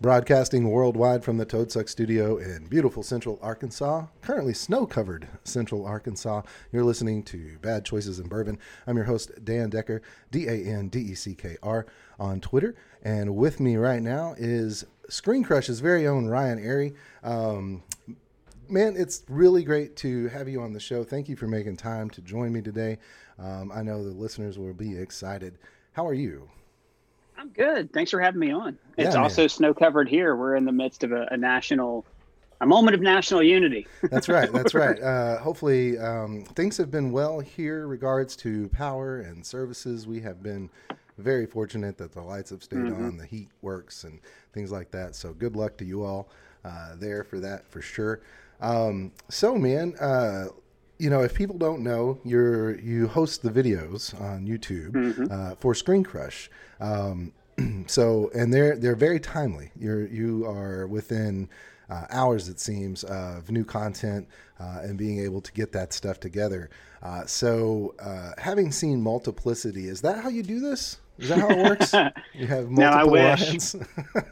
Broadcasting worldwide from the Toadsuck Studio in beautiful Central Arkansas, currently snow covered Central Arkansas. You're listening to Bad Choices in Bourbon. I'm your host, Dan Decker, D A N D E C K R, on Twitter. And with me right now is Screen Crush's very own Ryan Arey. Um, man, it's really great to have you on the show. Thank you for making time to join me today. Um, I know the listeners will be excited. How are you? I'm good. Thanks for having me on. It's Yeah, also snow covered here. We're in the midst of a, a national, a moment of national unity. That's right. That's right. Uh, hopefully, um, things have been well here regards to power and services. We have been very fortunate that the lights have stayed on, the heat works, and things like that. So, good luck to you all uh, there for that for sure. Um, so, man, uh, you know, if people don't know, you're you host the videos on YouTube uh, for Screen Crush. Um, so, and they're they're very timely. You're you are within uh, hours, it seems, of new content uh, and being able to get that stuff together. Uh, so, uh, having seen Multiplicity, is that how you do this? Is that how it works? You have multiple No, I wish.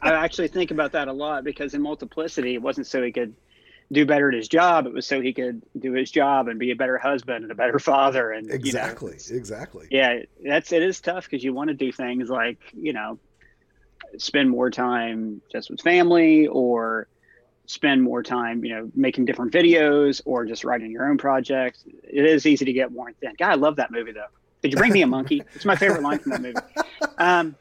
I actually think about that a lot because in Multiplicity, it wasn't so he could do better at his job. It was so he could do his job and be a better husband and a better father. And you know, exactly, exactly. yeah, that's it is tough because you want to do things like you know spend more time just with family or spend more time you know making different videos or just writing your own projects it is easy to get worn thin god i love that movie though did you bring me a monkey it's my favorite line from that movie um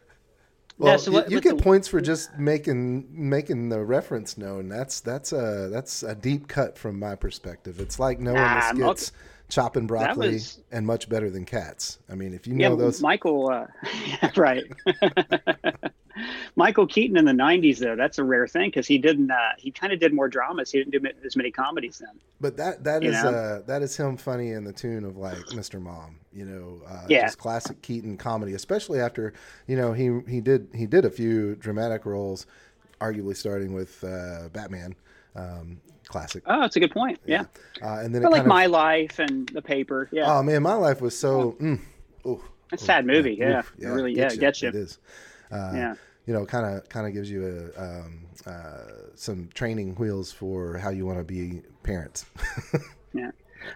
Well, yeah, so you, what- you what's get the- points for just making making the reference known. That's that's a that's a deep cut from my perspective. It's like knowing Ah, the skits chopping broccoli was- and much better than cats. I mean, if you yeah know those, michael uh right michael keaton in the 90s though that's a rare thing because he didn't uh he kind of did more dramas he didn't do as many comedies then but that that is uh, that is him funny in the tune of like Mr. Mom. You know, uh, Yeah. just classic Keaton comedy, especially after you know he he did he did a few dramatic roles, arguably starting with uh, Batman. Um, classic. Oh, that's a good point. Yeah. Uh, and then it like kind of, My Life and The Paper. Yeah. Oh man, my life was so. Mm, ooh, That's a sad movie. Yeah. It really, yeah, gets you. It is. Uh, Yeah. You know, kind of, kind of gives you a, um, uh, some training wheels for how you want to be parents. Yeah.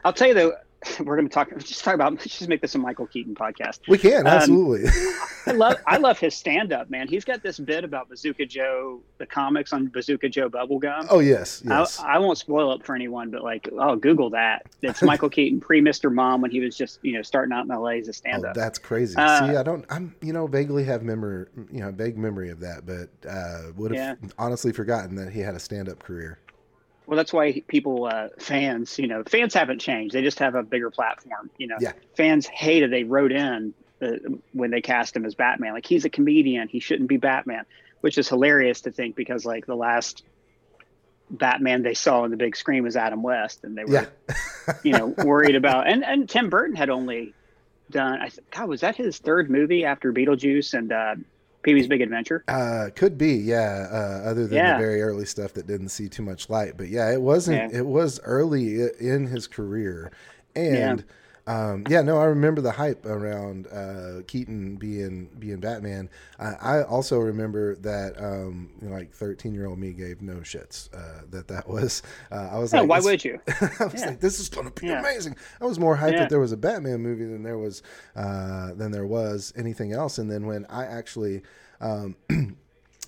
I'll tell you though, we're going to talk, just talk about, let's just make this a Michael Keaton podcast. we can Um, absolutely. I love, I love his stand up, man. He's got this bit about Bazooka Joe, the comics on Bazooka Joe Bubblegum. oh yes, yes. I, I won't spoil it for anyone, but like, oh, Google that. It's Michael Keaton pre Mr. Mom when he was just, you know, starting out in LA as a stand Oh, up. that's crazy. Uh, See, I don't. I'm, you know, vaguely have memory, you know, vague memory of that, but uh, would have honestly forgotten that he had a stand-up career. Well, that's why people, uh, fans, you know, fans haven't changed. They just have a bigger platform. You know, Yeah. fans hated. They wrote in uh, when they cast him as Batman, like he's a comedian. He shouldn't be Batman, which is hilarious to think because like the last Batman they saw on the big screen was Adam West, and they were, Yeah. you know, worried about. And and Tim Burton had only done. I th- God, was that his third movie after Beetlejuice and uh, Pee Wee's Big Adventure? Uh, could be, yeah. Uh, other than Yeah. the very early stuff that didn't see too much light, but yeah, it wasn't. Yeah. It was early in his career, and um, yeah, no, I remember the hype around uh, Keaton being being Batman. I, I also remember that um, you know, like thirteen year old me gave no shits uh, that that was. Uh, I was like, why would you? I was Yeah. like, this is gonna be Yeah. amazing. I was more hyped Yeah. that there was a Batman movie than there was uh, than there was anything else. And then when I actually, um,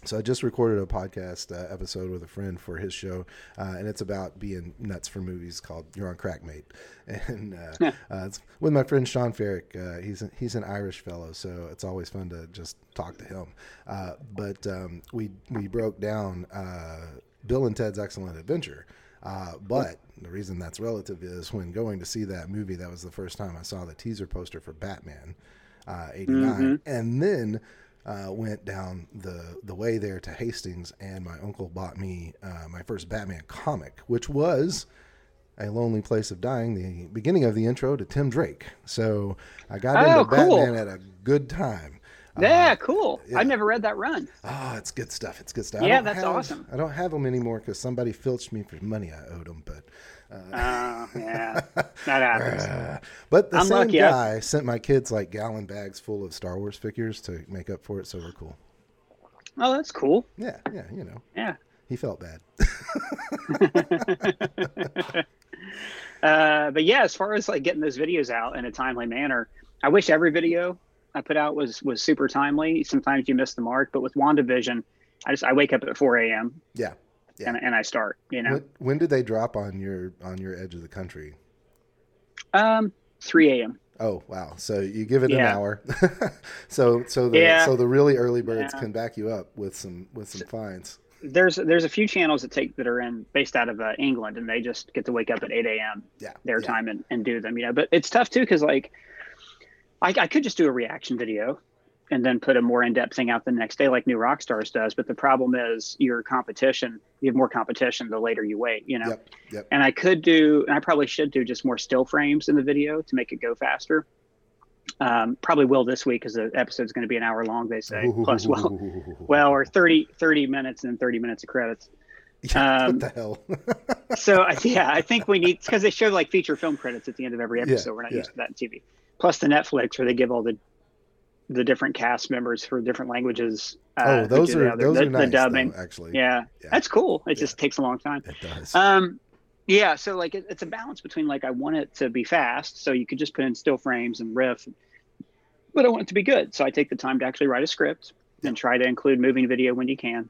so I just recorded a podcast uh, episode with a friend for his show, uh, and it's about being nuts for movies called "You're on Crack, Mate," and uh, uh, it's with my friend Sean Ferrick. Uh, he's a, he's an Irish fellow, so it's always fun to just talk to him. Uh, but um, we we broke down uh, Bill and Ted's Excellent Adventure. Uh, but the reason that's relative is when going to see that movie, that was the first time I saw the teaser poster for Batman uh, 89. And then uh, went down the, the way there to Hastings, and my uncle bought me uh, my first Batman comic, which was A Lonely Place of Dying, the beginning of the intro to Tim Drake. So I got Oh, into cool. Batman at a good time. Yeah, cool. yeah. I've never read that run. Oh, it's good stuff. It's good stuff. Yeah, that's have- awesome. I don't have them anymore because somebody filched me for money I owed them. But Oh, yeah, that happens. uh, but the I'm same lucky, I- guy sent my kids like gallon bags full of Star Wars figures to make up for it. So we're cool. Oh, that's cool. Yeah, yeah, you know. Yeah. He felt bad. uh, but yeah, as far as like getting those videos out in a timely manner, I wish every video I put out was was super timely. Sometimes you miss the mark, but with WandaVision, I just I wake up at 4 a.m. Yeah. Yeah. And, and I start. You know. When, when did they drop on your on your edge of the country? Um, 3 a.m. Oh wow! So you give it an hour, so so the Yeah. so the really early birds Yeah. can back you up with some with some finds. There's there's a few channels that take that are in based out of uh, England, and they just get to wake up at 8 a.m. Yeah, their yeah. time and, and do them. You know, but it's tough too because like I, I could just do a reaction video and then put a more in-depth thing out the next day like new rockstars does but the problem is your competition you have more competition the later you wait you know Yep, yep. and i could do and i probably should do just more still frames in the video to make it go faster um, probably will this week because the episode is going to be an hour long they say plus well well or 30 30 minutes and 30 minutes of credits Yeah, um, what the hell? so yeah i think we need because they show like feature film credits at the end of every episode we're not yeah. used to that in tv plus the netflix where they give all the the different cast members for different languages uh, oh, those are those the, are nice. the dubbing though, actually, yeah, Yeah. that's cool it Yeah. just takes a long time it does. um yeah so like it, it's a balance between like i want it to be fast so you could just put in still frames and riff but i want it to be good so i take the time to actually write a script and try to include moving video when you can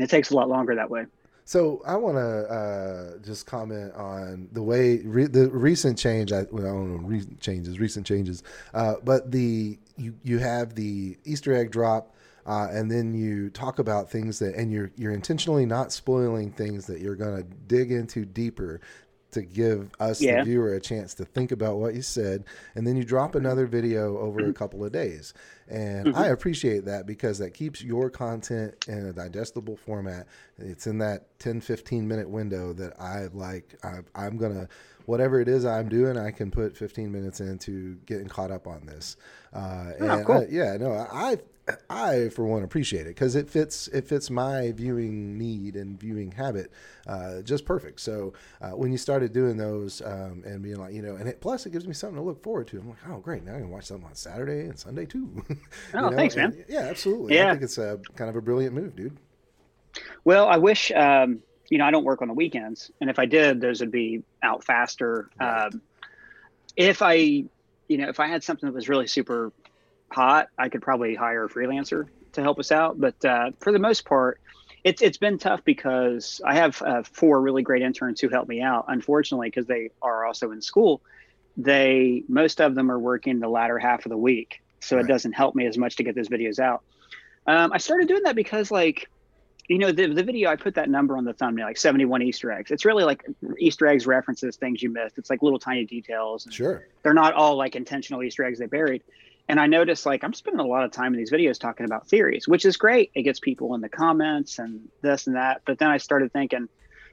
it takes a lot longer that way So I want to uh, just comment on the way re- the recent change. I, well, I don't know recent changes, recent changes, uh, but the you you have the Easter egg drop, uh, and then you talk about things that, and you're you're intentionally not spoiling things that you're going to dig into deeper to give us Yeah. the viewer a chance to think about what you said, and then you drop another video over a couple of days. And Mhm. I appreciate that because that keeps your content in a digestible format. It's in that 10, 15 minute window that I like. I, I'm going to, whatever it is I'm doing, I can put 15 minutes into getting caught up on this. Uh, Oh, and cool. I- yeah, no, I, I for one appreciate it because it fits it fits my viewing need and viewing habit uh, just perfect. So uh, when you started doing those um, and being like you know, and it, plus it gives me something to look forward to. I'm like, oh great, now I can watch something on Saturday and Sunday too. Oh, thanks, man. and- yeah, absolutely. Yeah. I think it's a kind of a brilliant move, dude. Well, I wish, um, you know, I don't work on the weekends. And if I did, those would be out faster. Right. Um, if I, you know, if I had something that was really super hot, I could probably hire a freelancer to help us out. But uh, for the most part, it's it's been tough because I have uh, four really great interns who help me out. Unfortunately, because they are also in school, they most of them are working the latter half of the week, so Right. it doesn't help me as much to get those videos out. Um, I started doing that because like you know the, the video i put that number on the thumbnail like 71 easter eggs. It's really like easter eggs references things you missed. It's like little tiny details. Sure. they're not all like intentional easter eggs they buried. And i noticed like i'm spending a lot of time in these videos talking about theories which is great. It gets people in the comments and this and that. But then i started thinking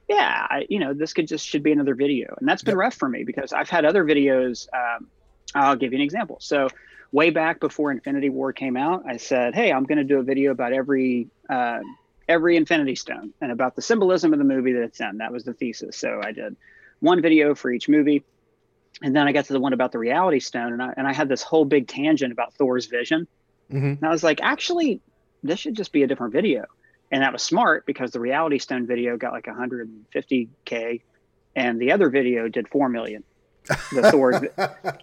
yeah I, you know this could just should be another video. And that's been Yep. rough for me because i've had other videos um, i'll give you an example. So way back before infinity war came out i said hey i'm going to do a video about every uh, every infinity stone and about the symbolism of the movie that it's in that was the thesis. So i did one video for each movie. And then i got to the one about the reality stone and i, and I had this whole big tangent about thor's vision. Hmm and I was like, actually, this should just be a different video. And that was smart because the Reality Stone video got like 150K and the other video did 4 million. The Thor,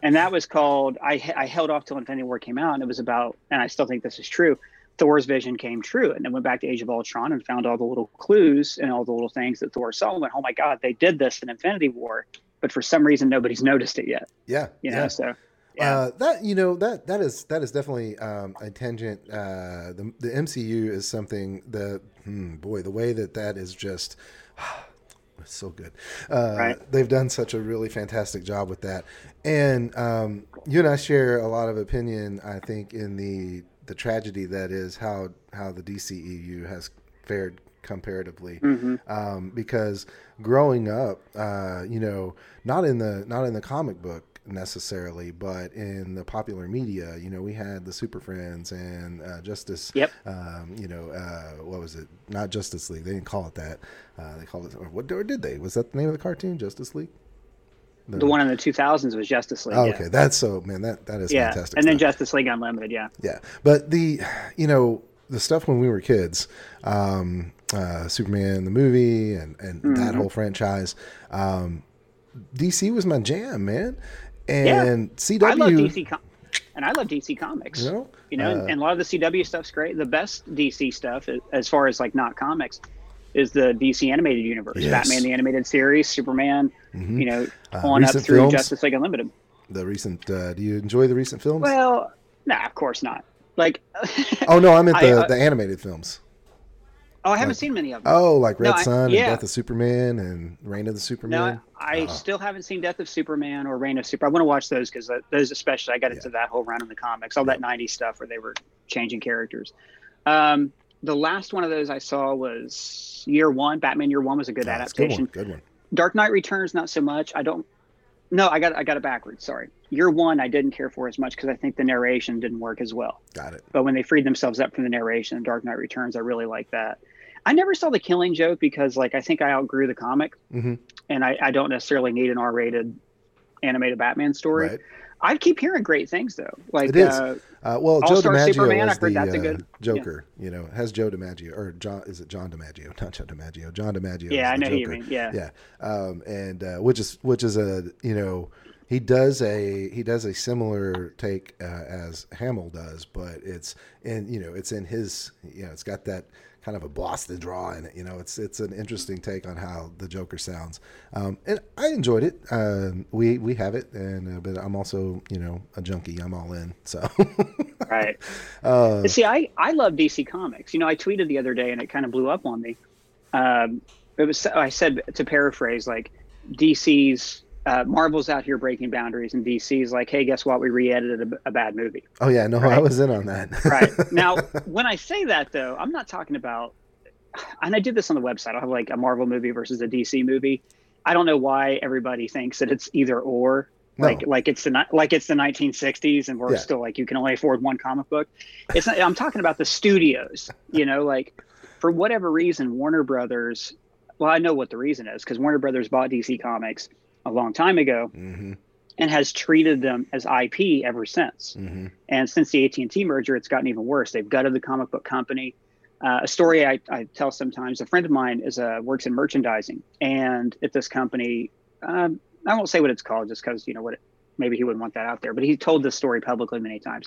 and that was called, I, I held off till Infinity War came out and it was about, and I still think this is true, Thor's vision came true. And then went back to Age of Ultron and found all the little clues and all the little things that Thor saw and went, oh my God, they did this in Infinity War. But for some reason, nobody's noticed it yet. yeah. You know, yeah. so yeah. Uh, that you know that that is that is definitely um, a tangent. Uh, the the MCU is something that hmm, boy the way that that is just it's so good. Uh, Right. They've done such a really fantastic job with that, and um, you and I share a lot of opinion. I think in the the tragedy that is how how the DCEU has fared comparatively Mhm. um, because growing up, uh, you know, not in the not in the comic book necessarily, but in the popular media, you know, we had the Super Friends and uh, Justice. Yep. Um, you know, uh, what was it? Not Justice League. They didn't call it that. Uh, they called it. Or what? Or did they? Was that the name of the cartoon? Justice League. The one in the 2000s was Justice League. Oh, yeah. okay, that's so man. That that is yeah, fantastic. and then stuff. Justice League Unlimited. Yeah, Yeah, but the you know the stuff when we were kids, um, uh, Superman the movie and and Mm-hmm. that whole franchise. Um, DC was my jam, man. And CW, I love DC, com- and I love DC comics. You know, you know, uh, and a lot of the CW stuff's great. The best DC stuff, as far as like not comics, is the DC animated universe. Yes. Batman the animated series, Superman. Mhm. You know, Uh, on up through films? Justice League Unlimited. the recent. Uh, do you enjoy the recent films? Well, nah, of course not. Like, oh no, I meant the I, uh, the animated films. oh, I haven't like- seen many of them. Oh, like Red No, I- Sun yeah. and Death of Superman and Reign of the No, Superman. I, I Oh. still haven't seen Death of Superman or Reign of Super. I want to watch those because those, especially, I got into that whole run in the comics, all that '90s stuff where they were changing characters. Um, the last one of those I saw was Year One. Batman Year One was a good Oh, it's a good adaptation. one. Good one. Dark Knight Returns, not so much. I don't. No, I got I got it backwards. Sorry. Year One, I didn't care for as much because I think the narration didn't work as well. Got it. But when they freed themselves up from the narration in Dark Knight Returns, I really like that. I never saw the Killing Joke because, like, I think I outgrew the comic, hmm and I, I don't necessarily need an R-rated animated Batman story. Right. I keep hearing great things though. Like, It is. Uh, Uh, well, Joe All-Star DiMaggio Superman, was the a uh, good- Joker. You know, has Joe DiMaggio or John? Is it John DiMaggio? Not Joe DiMaggio. John DiMaggio. yeah, I know who you mean. Yeah. Yeah, um, and uh, which is which is a you know he does a he does a similar take uh, as Hamill does, but it's in you know it's in his you know it's got that kind of a Boston draw in it. You know, it's it's an interesting take on how the Joker sounds, um, and I enjoyed it. Um, we we have it, and uh, but I'm also you know a junkie. I'm all in. So Right. uh, see, I, I love DC Comics. You know, I tweeted the other day and it kind of blew up on me. Um, it was I said to paraphrase like DC's uh, Marvel's out here breaking boundaries, and DC's like, hey, guess what? We re-edited a, a bad movie. oh yeah, no, I was in on that. Right now, when I say that though, I'm not talking about. And I did this on the website. I'll have like a Marvel movie versus a DC movie. I don't know why everybody thinks that it's either or. No. Like like it's the like it's the 1960s and we're Yeah. still like you can only afford one comic book. It's not, I'm talking about the studios. You know, like for whatever reason, Warner Brothers. Well, I know what the reason is because Warner Brothers bought DC Comics a long time ago hmm and has treated them as IP ever since. hmm And since the AT and T merger, it's gotten even worse. They've gutted the comic book company. Uh, a story I, I tell sometimes. A friend of mine is a works in merchandising, and at this company, um, I won't say what it's called, just because you know what. It, maybe he wouldn't want that out there, but he told this story publicly many times.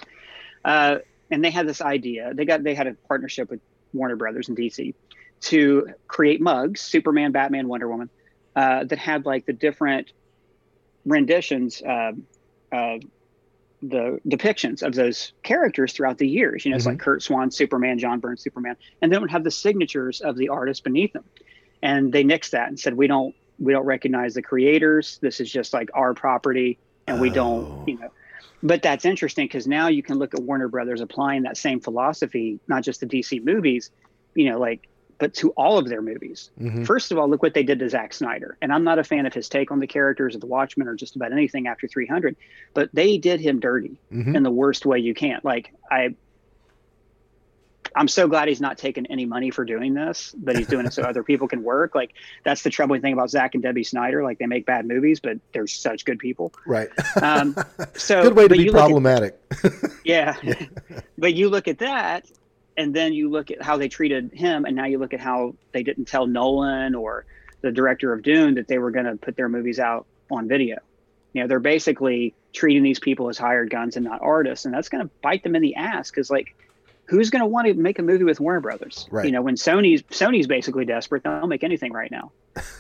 Uh, and they had this idea. They got they had a partnership with Warner Brothers in DC to create mugs, Superman, Batman, Wonder Woman, uh, that had like the different renditions. Uh, uh, the depictions of those characters throughout the years. You know, it's Mhm. like Curt Swan, Superman, John Byrne, Superman, and then would have the signatures of the artists beneath them. And they nixed that and said, we don't we don't recognize the creators. This is just like our property, and we Oh. don't, you know. But that's interesting because now you can look at Warner Brothers applying that same philosophy, not just the DC movies, you know, like, but to all of their movies. hmm First of all, look what they did to Zack Snyder. And I'm not a fan of his take on the characters of the Watchmen or just about anything after 300, but they did him dirty hmm in the worst way you can. Like I, I'm so glad he's not taking any money for doing this, but he's doing it so other people can work. Like that's the troubling thing about Zack and Debbie Snyder. Like they make bad movies, but they're such good people. Right. Um, So Good way to be look at- problematic. yeah. but you look at that, and then you look at how they treated him, and now you look at how they didn't tell Nolan or the director of Dune that they were going to put their movies out on video. You know, they're basically treating these people as hired guns and not artists, and that's going to bite them in the ass because, like, who's going to want to make a movie with Warner Brothers? Right. You know, when Sony's Sony's basically desperate, they'll make anything right now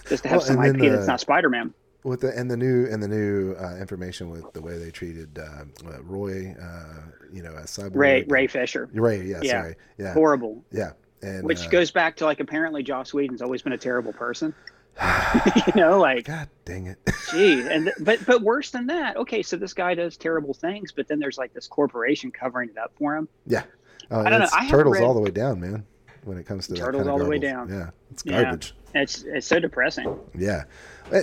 just to have Well, some IP then that's not Spider Man. With the and the new and the new uh, information with the way they treated uh, uh, Roy, uh, you know, as cyborg. Ray Ray Fisher, Ray, yeah, Yeah. sorry, yeah, horrible. yeah, and Which uh, goes back to like apparently Joss Whedon's always been a terrible person. you know, like God dang it! gee, and th- but but worse than that. Okay, so this guy does terrible things, but then there's like this corporation covering it up for him. yeah, oh, I don't know, I turtles read- all the way down, man. When it comes to that Turtles all the way down. yeah, it's Yeah. garbage. It's it's so depressing. Yeah,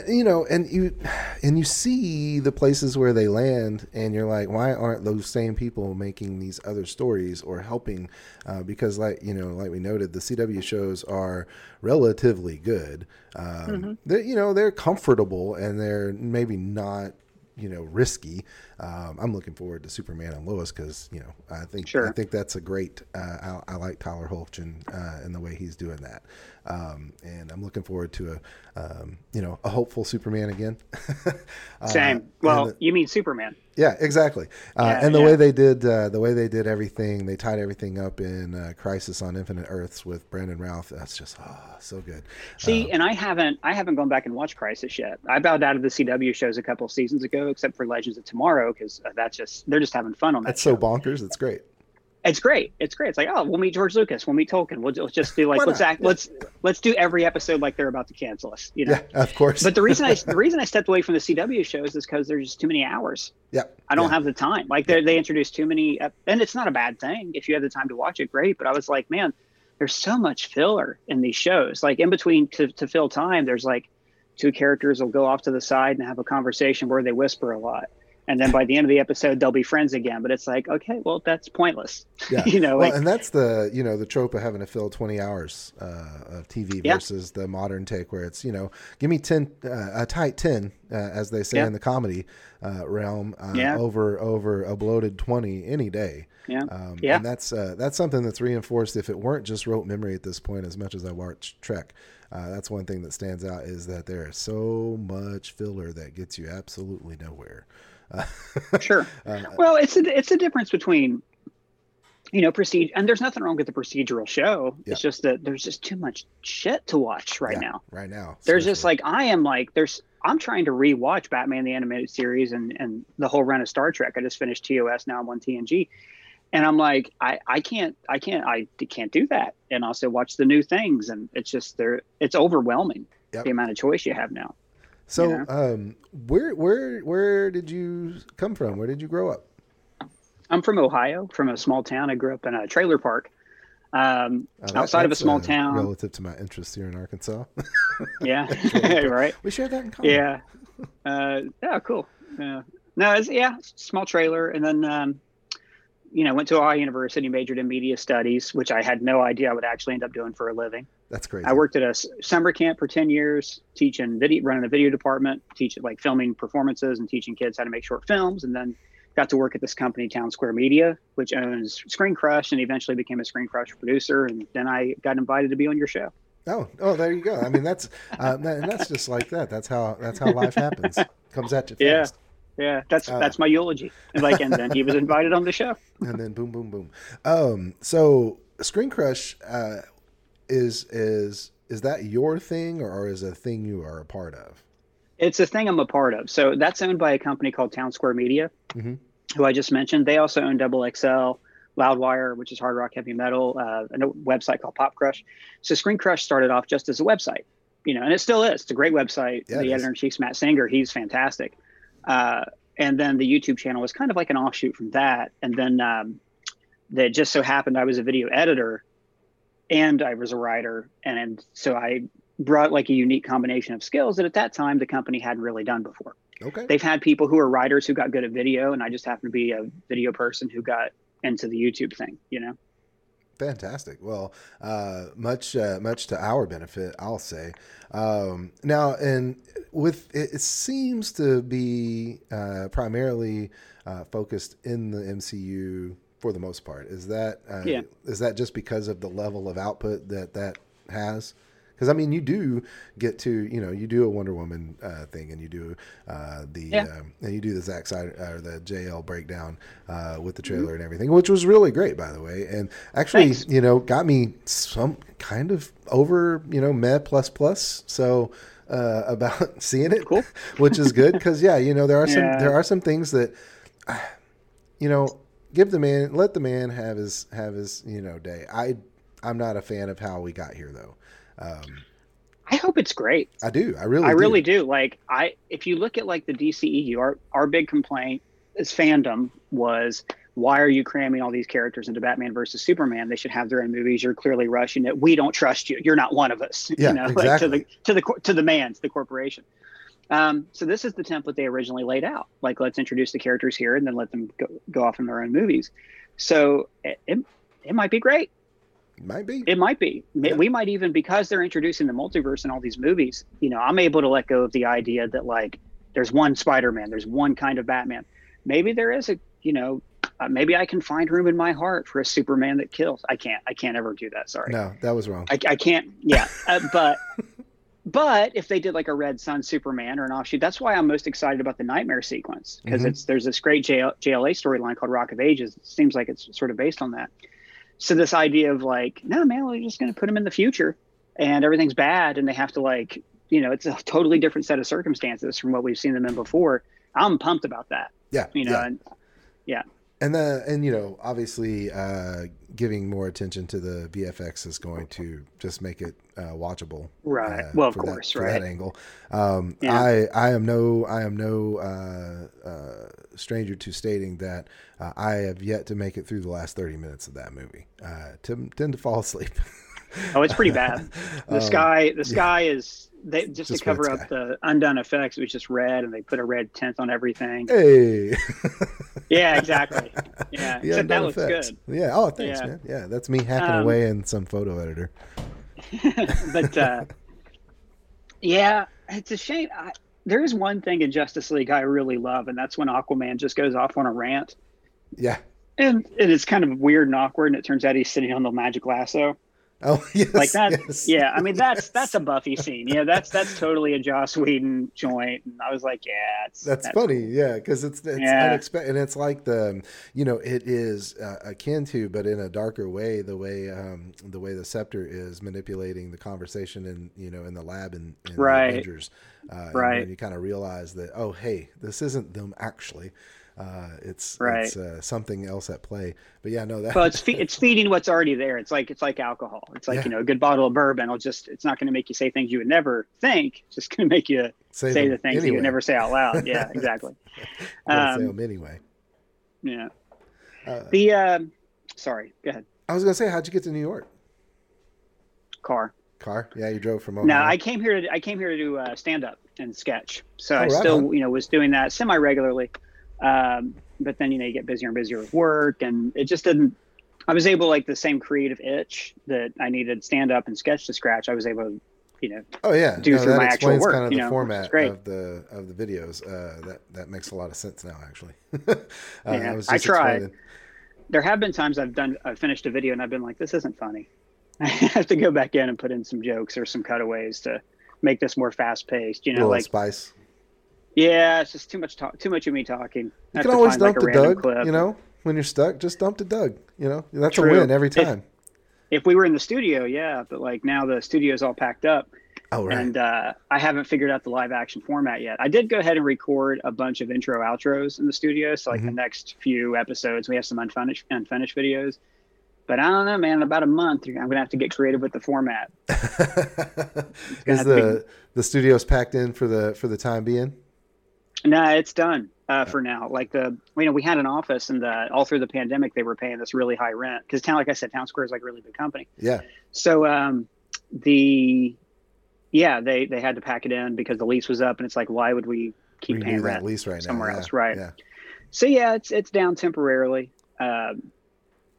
you know, and you and you see the places where they land, and you're like, why aren't those same people making these other stories or helping? Uh, because, like you know, like we noted, the CW shows are relatively good. Um, Mm-hmm. They, you know, they're comfortable and they're maybe not you know risky. Um, I'm looking forward to Superman and Lois because you know I think Sure. I think that's a great. Uh, I, I like Tyler Hoechlin uh, and the way he's doing that, um, and I'm looking forward to a um, you know a hopeful Superman again. Uh, Same. Well, the- you mean Superman? yeah, exactly. Uh, Yeah, and the yeah. way they did uh, the way they did everything, they tied everything up in uh, Crisis on Infinite Earths with Brandon Routh. That's just ah, so good. See, Uh, and I haven't I haven't gone back and watched Crisis yet. I bowed out of the CW shows a couple seasons ago, except for Legends of Tomorrow, because uh, that's just they're just having fun on that. that's show. so bonkers. It's great. It's great. It's great. It's like, oh, we'll meet George Lucas. We'll meet Tolkien. We'll, let's just do like let's act let's let's do every episode like they're about to cancel us. You know. Yeah, of course. But the reason I the reason I stepped away from the CW shows is because there's just too many hours. yeah, I don't yeah. have the time. Like they they introduced too many, uh, and it's not a bad thing if you have the time to watch it. Great, but I was like, man, there's so much filler in these shows. Like in between to to fill time, there's like two characters will go off to the side and have a conversation where they whisper a lot, and then by the end of the episode, they'll be friends again. But it's like, okay, well, that's pointless. Yeah. you know, well, like and that's the you know the trope of having to fill 20 hours uh, of TV Yeah. versus the modern take where it's you know give me 10 uh, a tight 10 uh, as they say Yeah. in the comedy uh, realm uh, over over a bloated 20 any day. Yeah. Um, Yeah. And that's uh, that's something that's reinforced. If it weren't just rote memory at this point, as much as I watch Trek, uh, that's one thing that stands out is that there is so much filler that gets you absolutely nowhere. Sure. uh, Well, it's a it's a difference between you know procedure and there's nothing wrong with the procedural show. Yeah. It's just that there's just too much shit to watch right yeah, now. right now, There's just like I am like there's I'm trying to rewatch Batman the animated series and and the whole run of Star Trek. I just finished TOS now I'm on TNG. And I'm like, I, I can't I can't I can't do that. And also watch the new things and it's just there it's overwhelming Yep. the amount of choice you have now. So, um, where where where did you come from? Where did you grow up? I'm from Ohio, from a small town. I grew up in a trailer park. Um, Uh, that- outside of a small uh, town. relative to my interests here in Arkansas. Yeah, right. we share that in common. Yeah. Uh, yeah, cool. Yeah. No, it's yeah, small trailer, and then um, you know went to Ohio University, majored in media studies, which I had no idea I would actually end up doing for a living. That's crazy. I worked at a summer camp for ten years, teaching video, running a video department, teaching like filming performances and teaching kids how to make short films, and then got to work at this company, Town Square Media, which owns Screen Crush, and eventually became a Screen Crush producer, and then I got invited to be on your show. Oh, oh, there you go. I mean, that's uh, that, and that's just like that. That's how that's how life happens. Comes at you Yeah. Yeah, that's Uh, that's my eulogy. And like, and then he was invited on the show. and then boom, boom, boom. Um, so Screen Crush uh, is is is that your thing, or, is it a thing you are a part of? It's a thing I'm a part of. So that's owned by a company called Town Square Media, Mhm. who I just mentioned. They also own Double XL, Loudwire, which is hard rock heavy metal, uh, and a website called Pop Crush. So Screen Crush started off just as a website, you know, and it still is. It's a great website. Yeah, the editor in chief's Matt Singer. He's fantastic. Uh, and then the YouTube channel was kind of like an offshoot from that. And then um, that just so happened I was a video editor and I was a writer. And, and so I brought like a unique combination of skills that at that time the company hadn't really done before. Okay. They've had people who are writers who got good at video, and I just happened to be a video person who got into the YouTube thing, you know? Fantastic. Well, uh, much uh, much to our benefit, I'll say. Um, now, and with it, it seems to be uh, primarily uh, focused in the MCU for the most part. Is that uh, Yeah. is that just because of the level of output that that has? Because I mean, you do get to you know you do a Wonder Woman uh, thing, and you do uh, the Yeah. um, and you do the Zack Snyder or the JL breakdown uh, with the Mm-hmm. trailer and everything, which was really great, by the way. And actually, Thanks. you know, got me some kind of over you know meh plus plus. So uh, about seeing it, Cool. which is good because yeah, you know there are some there are some things that you know give the man let the man have his have his you know day. I I'm not a fan of how we got here though. Um, I hope it's great. I do. I really. I do. really do. Like I if you look at like the DCEU, our our big complaint as fandom was why are you cramming all these characters into Batman versus Superman? They should have their own movies. You're clearly rushing it. We don't trust you. You're not one of us. Yeah, you know, like to the to the to the man, to the corporation. Um, so this is the template they originally laid out. Like let's introduce the characters here and then let them go, go off in their own movies. So it, it, it might be great. Might be. It might be. Yeah. We might even because they're introducing the multiverse in all these movies. You know, I'm able to let go of the idea that like there's one Spider-Man, there's one kind of Batman. Maybe there is a, you know, uh, maybe I can find room in my heart for a Superman that kills. I can't. I can't ever do that. Sorry. No, that was wrong. I, I can't. Yeah, uh, but but if they did like a Red Sun Superman or an offshoot, that's why I'm most excited about the Nightmare sequence because Mhm. it's there's this great JL, JLA storyline called Rock of Ages. It seems like it's sort of based on that. So this idea of like, no man, we're just going to put them in the future, and everything's bad, and they have to like, you know, it's a totally different set of circumstances from what we've seen them in before. I'm pumped about that. yeah, You know, yeah. and and the and you know obviously uh, giving more attention to the VFX is going to just make it uh, watchable. Right. uh, Well, of that- course, for right. that angle. Um, Yeah. I I am no I am no uh, uh, stranger to stating that uh, I have yet to make it through the last thirty minutes of that movie. Uh, to, tend to fall asleep. oh, it's pretty bad. The Um, sky, the sky is they just, Just to cover up sky. the undone effects. It was just red, and they put a red tint on everything. Hey. Yeah, exactly. Yeah, The except that looks effects. good. Yeah. Oh, thanks, Yeah. man. Yeah, that's me hacking Um, away in some photo editor. but uh, yeah, it's a shame. I, there is one thing in Justice League I really love, and that's when Aquaman just goes off on a rant, Yeah. and, and it's kind of weird and awkward, and it turns out he's sitting on the magic lasso. Oh, yes. like that yes, yeah i mean that's yes. that's a buffy scene yeah that's that's totally a joss whedon joint and i was like yeah it's That's, funny, yeah, because it's it's Yeah. unexpected, and it's like the, you know, it is uh, akin to, but in a darker way, the way um, the way the scepter is manipulating the conversation, in you know, in the lab in, in Right. the Avengers, uh, and Right. when you kind of realize that, oh, hey, this isn't them actually, uh, it's Right. it's uh, something else at play. But yeah, no, that well it's fe- it's feeding what's already there it's like it's like alcohol it's like Yeah. you know a good bottle of bourbon will just it's not going to make you say things you would never think it's just going to make you say, say the things that you would never say out loud yeah exactly Gotta say um, them anyway. yeah Uh, the um sorry go ahead I was gonna say, how'd you get to New York? car Car? Yeah, you drove from. Ohio. no i came here to i came here to do uh, stand up and sketch so Oh, i right still on. you know was doing that semi regularly um, but then you know you get busier and busier with work and it just didn't i was able like the same creative itch that i needed stand up and sketch to scratch i was able to you know Oh yeah, do through that my actual work, kind of the know, format of the of the videos. Uh, that that makes a lot of sense now, actually. uh, Yeah, was I tried. explaining- there have been times i've done i've finished a video and i've been like this isn't funny i have to go back in and put in some jokes or some cutaways to make this more fast paced you know like spice. Yeah it's just too much talk too much of me talking You can always like, dump a to Doug. clip. You know, when you're stuck, just dump to Doug. You know, that's True. a win every time. if we were in the studio yeah but like now the studio's all packed up oh right. and uh, I haven't figured out the live action format yet. I did go ahead and record a bunch of intro outros in the studio, so like the Mhm. next few episodes, we have some unfinished unfinished videos. But I don't know, man. In about a month, I'm gonna have to get creative with the format. Is the the studio's packed in for the for the time being? No, it's done uh, for now. Like the, you know, we had an office, and the, all through the pandemic, they were paying this really high rent because town, like I said, Town Square is like a really big company. Yeah. So um, the, yeah, they they had to pack it in because the lease was up, and it's like, why would we keep paying rent? lease right somewhere now. yeah, else, right. Yeah. So yeah, it's it's down temporarily. Um,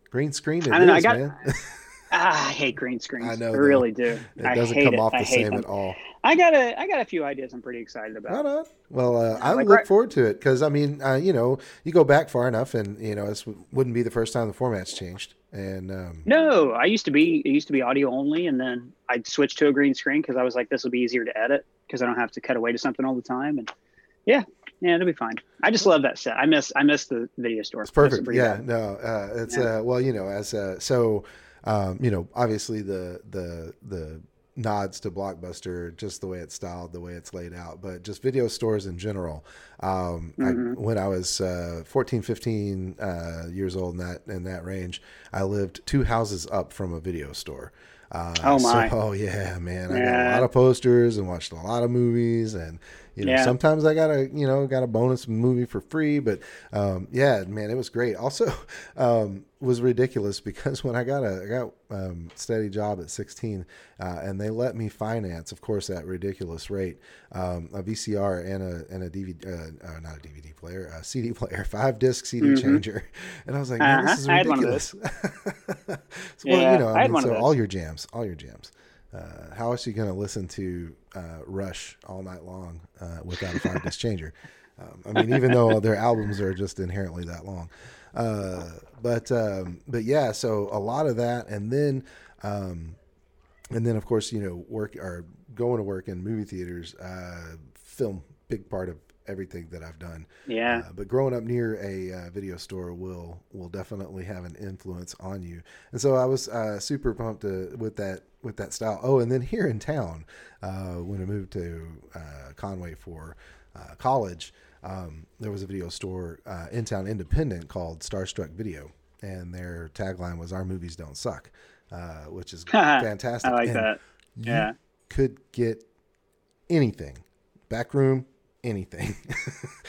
Green screen it I don't know, I got- ah, I hate green screens. I know, I really do. It I doesn't hate come it. off the same them. at all. I got a I got a few ideas I'm pretty excited about. Right. Well, uh, I Like look right- forward to it because I mean, uh, you know, you go back far enough, and you know, this w- wouldn't be the first time the format's changed. And um, No, I used to be it used to be audio only, and then I switched to a green screen because I was like, this will be easier to edit because I don't have to cut away to something all the time. And yeah, yeah, it'll be fine. I just love that set. I miss I miss the video store. it's Miss it perfect. Yeah, bad. no, uh, it's Yeah. uh, well, you know, as uh, so, um, you know, obviously the the the nods to blockbuster just the way it's styled the way it's laid out but just video stores in general um I, Mhm. when i was uh 14 15 uh years old in that in that range i lived two houses up from a video store uh Oh, my. so, oh yeah man i got a lot of posters and watched a lot of movies and you know Yeah. sometimes i got a you know got a bonus movie for free but um yeah man it was great also um was ridiculous because when i got a i got um steady job at 16 uh, and they let me finance of course at ridiculous rate um a vcr and a and a dvd uh, uh, not a dvd player a cd player five disc cd Mhm. changer and i was like man, Uh-huh. this is I had one of ridiculous so, well Yeah, you know I i mean so all your jams all your jams uh, how is she going to listen to uh, Rush all night long uh, without a five disc changer? Um, I mean, even though their albums are just inherently that long, uh, but um, but yeah, so a lot of that, and then um, and then of course you know work or going to work in movie theaters, uh, film big part of everything that I've done. Yeah. Uh, but growing up near a uh, video store will will definitely have an influence on you. And so I was uh, super pumped to, with that with that style. Oh, and then here in town, uh, when I moved to uh, Conway for uh, college, um, there was a video store uh in town, independent, called Starstruck Video, and their tagline was "Our movies don't suck," uh, which is fantastic. I like and that. Yeah. could get anything, back room, anything.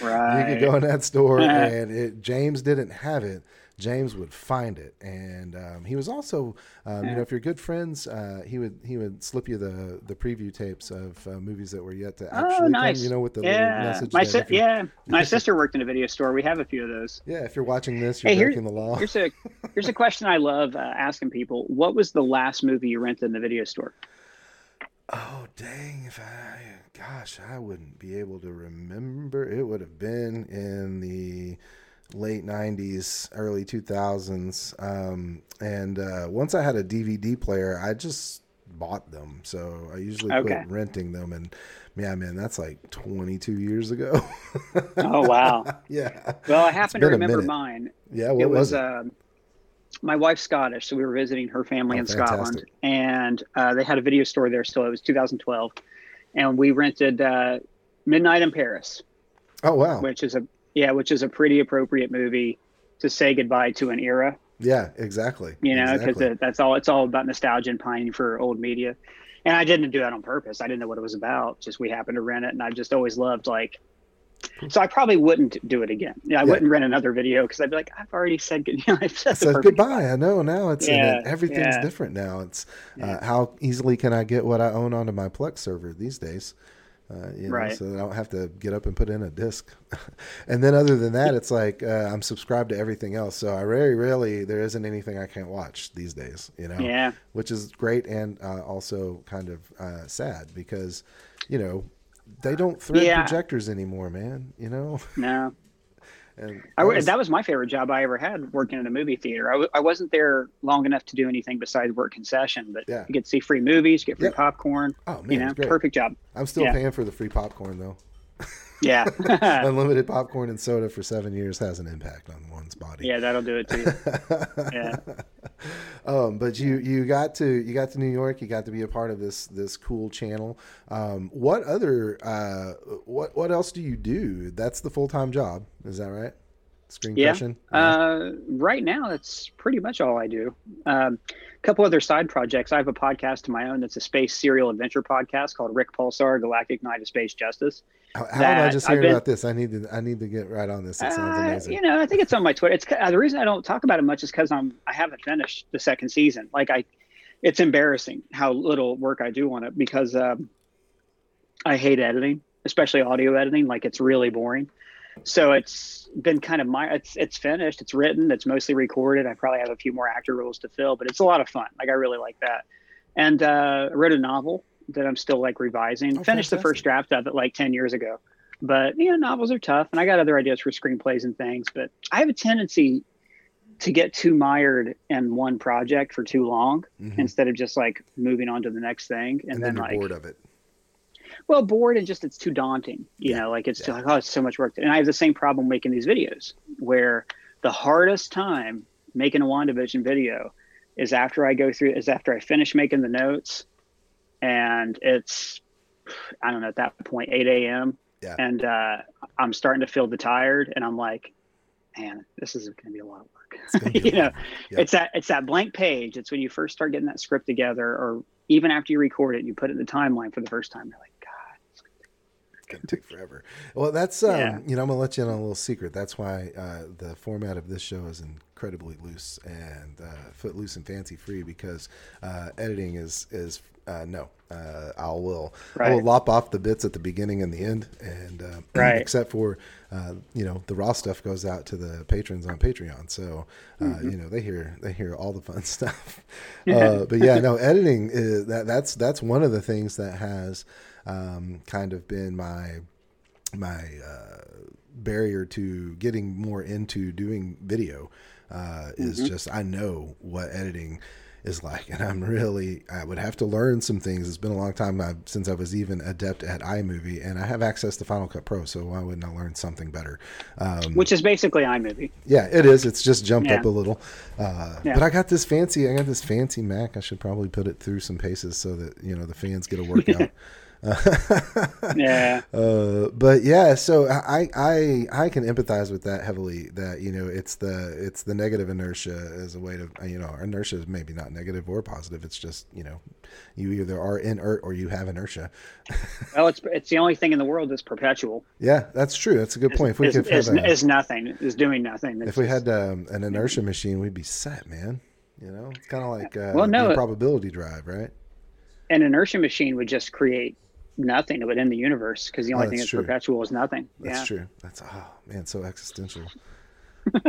Right. you could go in that store and it, James didn't have it. James would find it, and um, he was also, um, you know, if you're good friends, uh, he would he would slip you the the preview tapes of uh, movies that were yet to actually oh, nice. come. You know, with the yeah. message. My si- yeah, my sister worked in a video store. We have a few of those. Yeah, if you're watching this, you're hey, breaking the law. Here's a here's a question I love uh, asking people: What was the last movie you rented in the video store? Oh dang! If I, gosh, I wouldn't be able to remember. It would have been in the late '90s, early 2000s. Um, and uh, once I had a DVD player, I just bought them. So I usually Okay. quit renting them. And yeah, man, that's like 22 years ago. Oh wow! yeah, Well, I happen to remember mine. yeah. What it was, was, it? um my wife's Scottish, so we were visiting her family Oh, in Scotland, and uh, they had a video store there. Still, it was 2012, and we rented uh, Midnight in Paris, oh wow! which is a yeah, which is a pretty appropriate movie to say goodbye to an era. Yeah, exactly. You know, because exactly. that's all. It's all about nostalgia and pining for old media. And I didn't do that on purpose. I didn't know what it was about. Just we happened to rent it, and I've just always loved like. So I probably wouldn't do it again. Yeah, I Yeah. wouldn't rent another video because I'd be like, I've already said good. You know, I've said perfect goodbye. I know now it's Yeah, and everything's yeah. different now. It's uh, how easily can I get what I own onto my Plex server these days? Uh, you know, Right. so I don't have to get up and put in a disc. and then other than that, it's like uh, I'm subscribed to everything else. So I very rarely there isn't anything I can't watch these days. You know, Yeah. which is great and uh, also kind of uh, sad because you know they don't thread Yeah. projectors anymore, man. You know, No, and I, that was- that was my favorite job I ever had working in a movie theater. I, w- I wasn't there long enough to do anything besides work concession, but Yeah. you get to see free movies, get free Yep. popcorn. oh man, you know, perfect job. I'm still Yeah. paying for the free popcorn though. Yeah, Unlimited popcorn and soda for seven years has an impact on one's body. yeah, that'll do it too. Yeah. um, but you you got to you got to New York. You got to be a part of this this cool channel. Um, what other uh, what what else do you do? That's the full time job. Is that right? Screen Yeah. crushing. Uh, right now, that's pretty much all I do. Um, a couple other side projects. I have a podcast of my own that's a space serial adventure podcast called Rick Pulsar Galactic Knight of Space Justice. how how am I just hearing been- about this? I need to I need to get right on this. It sounds Uh, amazing. you know, I think it's on my Twitter. It's uh, the reason I don't talk about it much is because I'm I haven't finished the second season. Like I, it's embarrassing how little work I do on it because um, I hate editing, especially audio editing. Like it's really boring. So it's been kind of my it's it's finished. It's written. It's mostly recorded. I probably have a few more actor roles to fill, but it's a lot of fun. Like I really like that. And uh, I wrote a novel that I'm still like revising. Oh, Finished the first draft of it like ten years ago. But you know, novels are tough, and I got other ideas for screenplays and things. But I have a tendency to get too mired in one project for too long Mhm. instead of just like moving on to the next thing. And, And, then, then, like, bored of it. Well, bored and just it's too daunting. You Yeah. know, like it's Yeah. too like oh, it's so much work. And I have the same problem making these videos where the hardest time making a WandaVision video is after I go through is after I finish making the notes, and it's I don't know at that point 8 a.m. Yeah. and uh, I'm starting to feel the tired, and I'm like, man, this is going to be a lot of work. It's gonna be you know. Yeah. it's that it's that blank page. It's when you first start getting that script together, or even after you record it, you put it in the timeline for the first time. You're like, It's gonna take forever. Well, that's um, Yeah. you know, I'm gonna let you in on a little secret. That's why uh, the format of this show is incredibly loose and uh, foot loose and fancy free because uh, editing is is uh, no. Uh, I will Right. I will lop off the bits at the beginning and the end, and uh, Right. except for uh, you know the raw stuff goes out to the patrons on Patreon, so uh, Mm-hmm. you know they hear they hear all the fun stuff. uh, but yeah, no editing is that that's that's one of the things that has um, kind of been my my uh, barrier to getting more into doing video uh, is just I know what editing is like, and I'm really I would have to learn some things. It's been a long time i since I was even adept at iMovie, and I have access to Final Cut Pro, so why wouldn't I learn something better? Um, which is basically iMovie. yeah, it is. It's just jumped Yeah. up a little. Uh, Yeah. But I got this fancy. I got this fancy Mac. I should probably put it through some paces so that you know the fans get a workout. Yeah. Uh, but yeah, so I, I I can empathize with that heavily. That you know, it's the it's the negative inertia as a way to you know, inertia is maybe not negative or positive. It's just you know, you either are inert or you have inertia. Well, it's it's the only thing in the world that's perpetual. Yeah, that's true. That's a good point. If we is, could is, a, is nothing. Is doing nothing. if we just- had um, an inertia machine, we'd be set, man. You know, it's kind of like uh, Well, no, probability drive, right? an inertia machine would just create nothing within the universe because the only Oh, thing that's true. perpetual is nothing. That's yeah. true. That's oh man, so existential.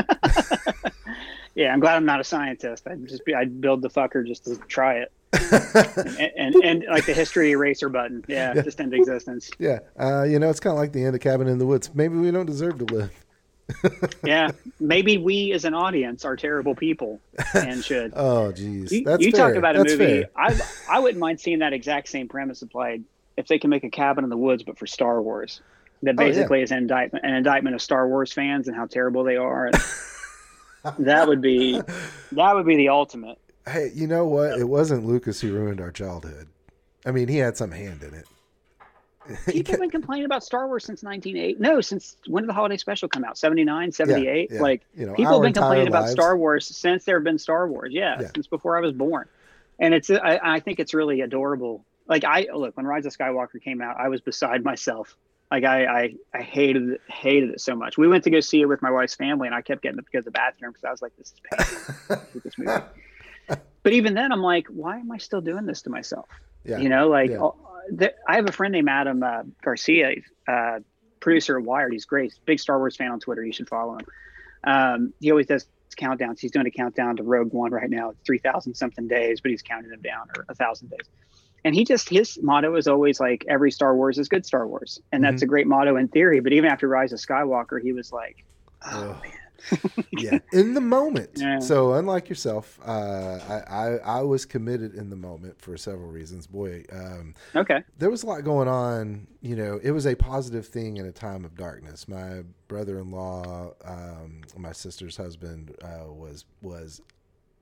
Yeah, I'm glad I'm not a scientist. I'd just be, I'd build the fucker just to try it, and, and, and like the history eraser button. Yeah, Yeah. just end existence. Yeah, uh, you know, it's kind of like the end of Cabin in the Woods. Maybe we don't deserve to live. Yeah, maybe we as an audience are terrible people and should. Oh, geez, You, that's you fair. talk about a that's movie. fair. I I wouldn't mind seeing that exact same premise applied if they can make a cabin in the woods, but for Star Wars. That Oh, yeah. basically is an indictment, an indictment of Star Wars fans and how terrible they are. That would be that would be the ultimate. Hey, you know what? It wasn't Lucas who ruined our childhood. I mean, he had some hand in it. People have been complaining about Star Wars since 1980. No, since when did the holiday special come out? 79, 78? yeah. Like You know, people have been complaining about lives. Star Wars since there have been Star Wars. Yeah, Yeah. since before I was born. And it's I, I think it's really adorable. Like I look when Rise of Skywalker came out, I was beside myself. Like I I, I hated it, hated it so much. We went to go see it with my wife's family, and I kept getting up to go to the bathroom because I was like, "This is painful this movie." But even then, I'm like, "Why am I still doing this to myself?" Yeah. You know, like Yeah. I have a friend named Adam uh, Garcia, uh, producer at Wired. He's great, big Star Wars fan on Twitter. You should follow him. Um, he always does countdowns. He's doing a countdown to Rogue One right now, It's three thousand something days, but he's counting them down or a thousand days. And he just his motto is always like every Star Wars is good Star Wars, and that's a great motto in theory. But even after Rise of Skywalker, he was like, oh, Ugh. yeah, in the moment. Yeah. So unlike yourself, uh, I, I I was committed in the moment for several reasons. Boy, um, okay, there was a lot going on. You know, it was a positive thing in a time of darkness. My brother-in-law, um, my sister's husband, uh, was was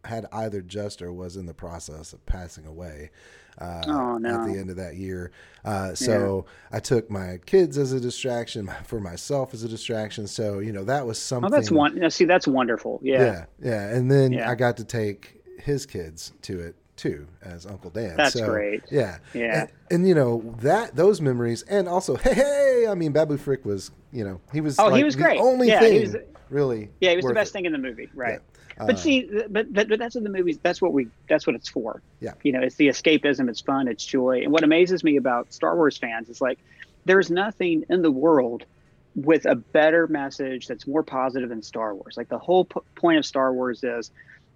had either just or was in the process of passing away uh, Oh, no. at the end of that year. Uh, so I took my kids as a distraction for myself as a distraction. So you know that was oh, something. that's one. See, that's wonderful. Yeah, Yeah, yeah, and then Yeah. I got to take his kids to it too as Uncle Dan. That's so, great. Yeah, Yeah. and, and, you know that those memories, and also hey, hey, I mean Babu Frick was, you know, he was. Oh, he was great. Only Yeah, he thing was- really. yeah, he was the best it. thing in the movie, right? Uh, But see, but, but but that's what the movies. That's what we. That's what it's for. Yeah. You know, it's the escapism. It's fun. It's joy. And what amazes me about Star Wars fans is like, there's nothing in the world with a better message that's more positive than Star Wars. Like the whole p- point of Star Wars is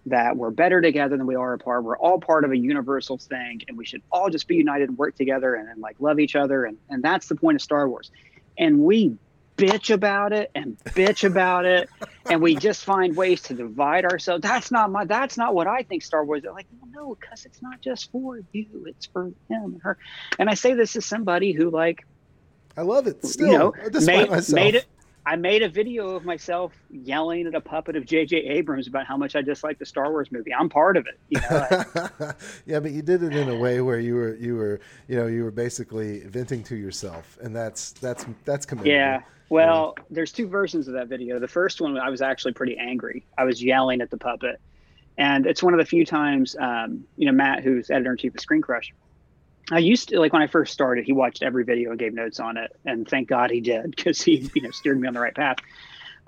that we're better together than we are apart. We're all part of a universal thing, and we should all just be united and work together and, and like love each other. And and that's the point of Star Wars. And we bitch about it and bitch about it and we just find ways to divide ourselves. That's not my that's not what i think star wars is. Like well, no because it's not just for you it's for him and her. And i say this as somebody who like I love it still. you know made, made it i made a video of myself yelling at a puppet of jj abrams about how much i dislike the star wars movie i'm part of it you know yeah, but you did it in a way where you were you were you know you were basically venting to yourself, and that's that's that's commendable. Yeah. Well, there's two versions of that video. The first one, I was actually pretty angry. I was yelling at the puppet, and it's one of the few times, um, you know, Matt, who's editor in chief of Screen Crush. I used to like when I first started. He watched every video and gave notes on it, and thank God he did because he, you know, steered me on the right path.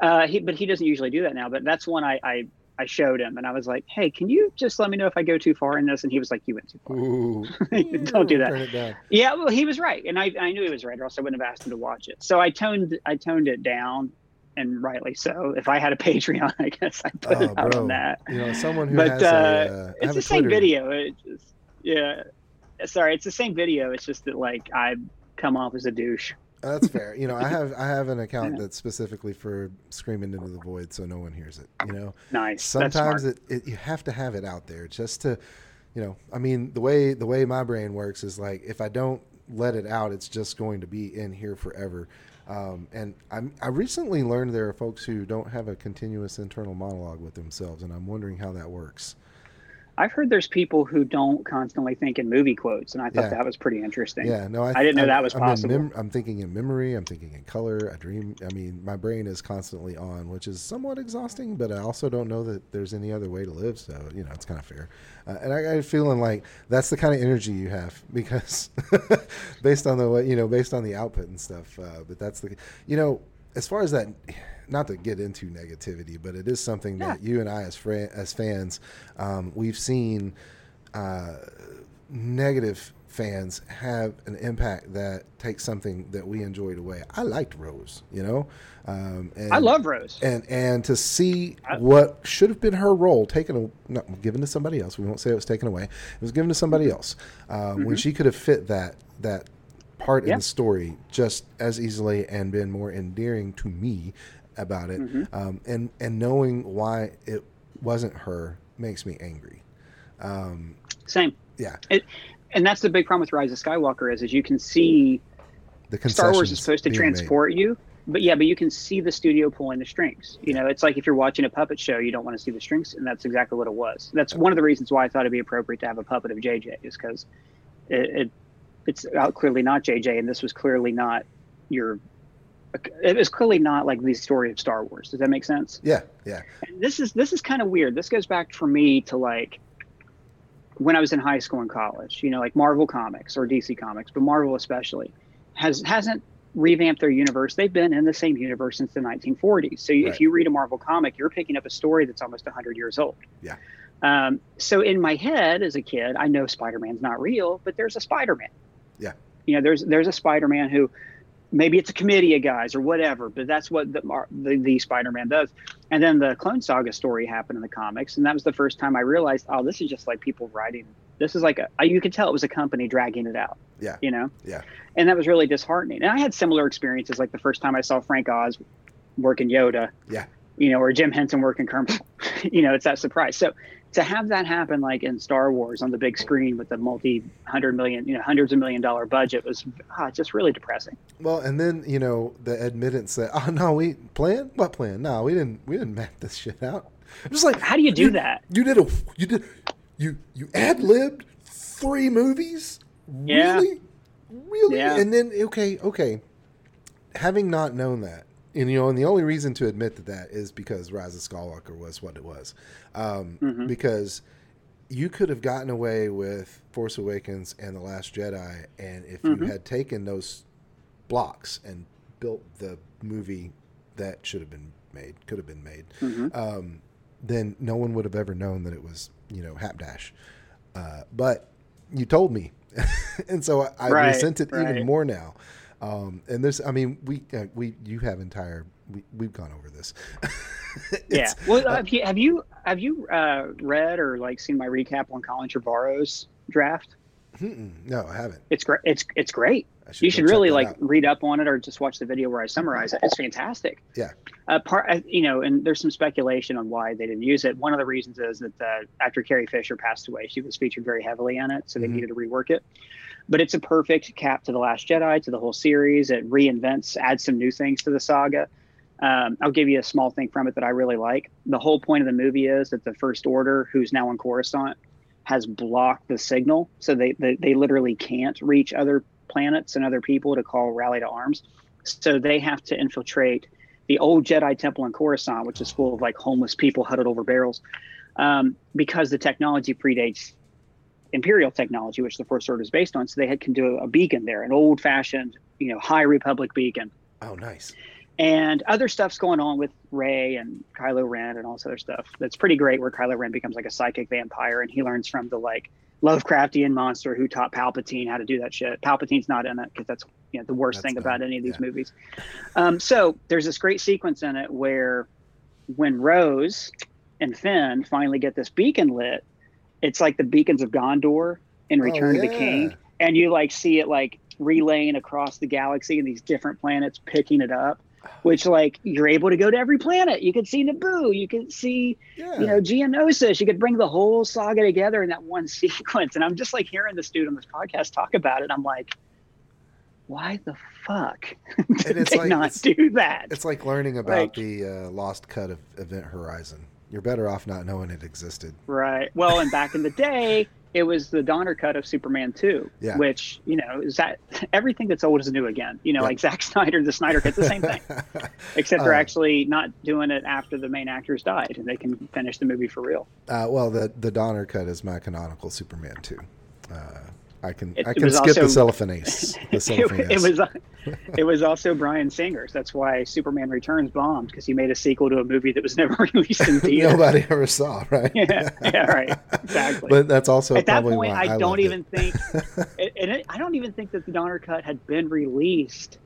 Uh, he, but he doesn't usually do that now. But that's one I, I I showed him, and I was like, "Hey, can you just let me know if I go too far in this?" And he was like, "You went too far. Ooh. Don't do that." Turn it down. Yeah, well, he was right, and I, I knew he was right, or else I wouldn't have asked him to watch it. So I toned I toned it down, and rightly so. If I had a Patreon, I guess I'd put Oh, it out bro. on that. You know, someone who But has uh, a, uh, it's the same Twitter- video. It just, yeah, sorry, it's the same video. It's just that like I come off as a douche. That's fair. You know, I have I have an account that's specifically for screaming into the void, so no one hears it. You know, Nice. Sometimes it, it you have to have it out there just to, you know. I mean, the way the way my brain works is like if I don't let it out, it's just going to be in here forever. Um, and I'm, I recently learned there are folks who don't have a continuous internal monologue with themselves, and I'm wondering how that works. I've heard there's people who don't constantly think in movie quotes, and I thought Yeah. that was pretty interesting. Yeah, no, I, I didn't know I'm- that was I'm possible. mem- I'm thinking in memory. I'm thinking in color. I dream. I mean, my brain is constantly on, which is somewhat exhausting. But I also don't know that there's any other way to live. So you know, it's kind of fair. Uh, and I got a feeling like that's the kind of energy you have because based on the way you know, based on the output and stuff. Uh, but that's the you know, as far as that. Not to get into negativity, but it is something that you and I, as fran- as fans, um, we've seen uh, negative fans have an impact that takes something that we enjoyed away. I liked Rose, you know. Um, and, I love Rose. and and to see what should have been her role taken, not given to somebody else. We won't say it was taken away. It was given to somebody else um, when she could have fit that that part in Mm-hmm. The story just as easily and been more endearing to me about it. Mm-hmm. Um, and and knowing why it wasn't her makes me angry. Um, Same. yeah, It, and that's the big problem with Rise of Skywalker is, is you can see the Star Wars is supposed to being made. transport you, but yeah, but you can see the studio pulling the strings. You know, it's like if you're watching a puppet show, you don't want to see the strings, and that's exactly what it was. That's one of the reasons why I thought it'd be appropriate to have a puppet of JJ, is because it, it it's out clearly not JJ, and this was clearly not your. It was clearly not like the story of Star Wars. Does that make sense? Yeah, yeah, And this is this is kind of weird. This goes back for me to like when I was in high school and college. You know, like Marvel Comics or DC Comics, but Marvel especially has hasn't revamped their universe. They've been in the same universe since the 1940s. So Right. if you read a Marvel comic, you're picking up a story that's almost 100 years old. Yeah. Um, so in my head as a kid, I know Spider-Man's not real, but there's a Spider-Man. Yeah. You know, there's there's a Spider-Man who maybe it's a committee of guys or whatever, but that's what the the, the Spider-Man does. And then the Clone Saga story happened in the comics, and that was the first time I realized, oh, this is just like people writing. This is like a you could tell it was a company dragging it out. Yeah. You know. Yeah. And that was really disheartening. And I had similar experiences, like the first time I saw Frank Oz working Yoda. Yeah. You know, or Jim Henson working Kermit. you know, it's that surprise. So to have that happen, like in Star Wars on the big screen with the multi hundred million, you know, hundreds of million dollar budget, was ah, just really depressing. Well, and then you know the admittance that oh no, we plan what plan? No, we didn't. We didn't map this shit out. I'm just like, How do you do that? You did a you did you you ad libbed three movies. Yeah. Really, really, Yeah. and then okay, okay. Having not known that, and you know, and the only reason to admit that that is because Rise of Skywalker was what it was, um, Mhm. because you could have gotten away with Force Awakens and The Last Jedi, and if you Mhm. had taken those blocks and built the movie that should have been made, could have been made, Mhm. um, then no one would have ever known that it was, you know, Hapdash. Uh, but you told me, and so I, I Right, resent it right. even more now. Um, and there's, I mean, we uh, we you have entire we we've gone over this. Yeah. Well, uh, have you have you have you uh, read or like seen my recap on Colin Trevorrow's draft? no, I haven't. It's great. It's it's great. I you should really like out. read up on it or just watch the video where I summarize it. It's fantastic. Yeah. Uh, part, uh, you know, and there's some speculation on why they didn't use it. One of the reasons is that uh, after Carrie Fisher passed away, she was featured very heavily in it, so they Mhm. needed to rework it. But it's a perfect cap to the Last Jedi, to the whole series. It reinvents, adds some new things to the saga. Um, I'll give you a small thing from it that I really like. The whole point of the movie is that the First Order, who's now in Coruscant, has blocked the signal, so they they, they literally can't reach other planets and other people to call rally to arms. So they have to infiltrate the old Jedi Temple in Coruscant, which is full of like homeless people huddled over barrels, um, because the technology predates Imperial technology, which the First Order is based on. So they had, can do a beacon there, an old-fashioned, you know, High Republic beacon. Oh, nice. and other stuff's going on with Rey and Kylo Ren and all this other stuff. That's pretty great. Where Kylo Ren becomes like a psychic vampire, and he learns from the like Lovecraftian monster who taught Palpatine how to do that shit. Palpatine's not in it because that's you know the worst That's thing dumb. about any of these Yeah. movies. Um, so there's this great sequence in it where when Rose and Finn finally get this beacon lit, it's like the beacons of Gondor in Return of the Oh. King, and you like see it like relaying across the galaxy and these different planets picking it up. Which like you're able to go to every planet. You can see Naboo. You can see Yeah. you know, Geonosis, you could bring the whole saga together in that one sequence. And I'm just like hearing this dude on this podcast talk about it. I'm like, why the fuck did it's they like- not do that? It's like learning about Like- the uh, lost cut of Event Horizon. You're better off not knowing it existed. Right. Well, and back in the day, it was the Donner cut of Superman 2, Yeah. which, you know, is that everything that's old is new again. You know, Yeah. like Zack Snyder, the Snyder cut, the same thing. Except they're Uh, actually not doing it after the main actors died and they can finish the movie for real. Uh, well, the the Donner cut is my canonical Superman too. Uh, I can It- I can skip the also- cellophane. The it, cellophane it ace. was it was also Bryan Singer's. That's why Superman Returns bombed because he made a sequel to a movie that was never released in theaters. nobody ever saw, right? Yeah, yeah, right, exactly. But that's also At that point, I, I, don't it. even think, and it, I don't even think that the Donner cut had been released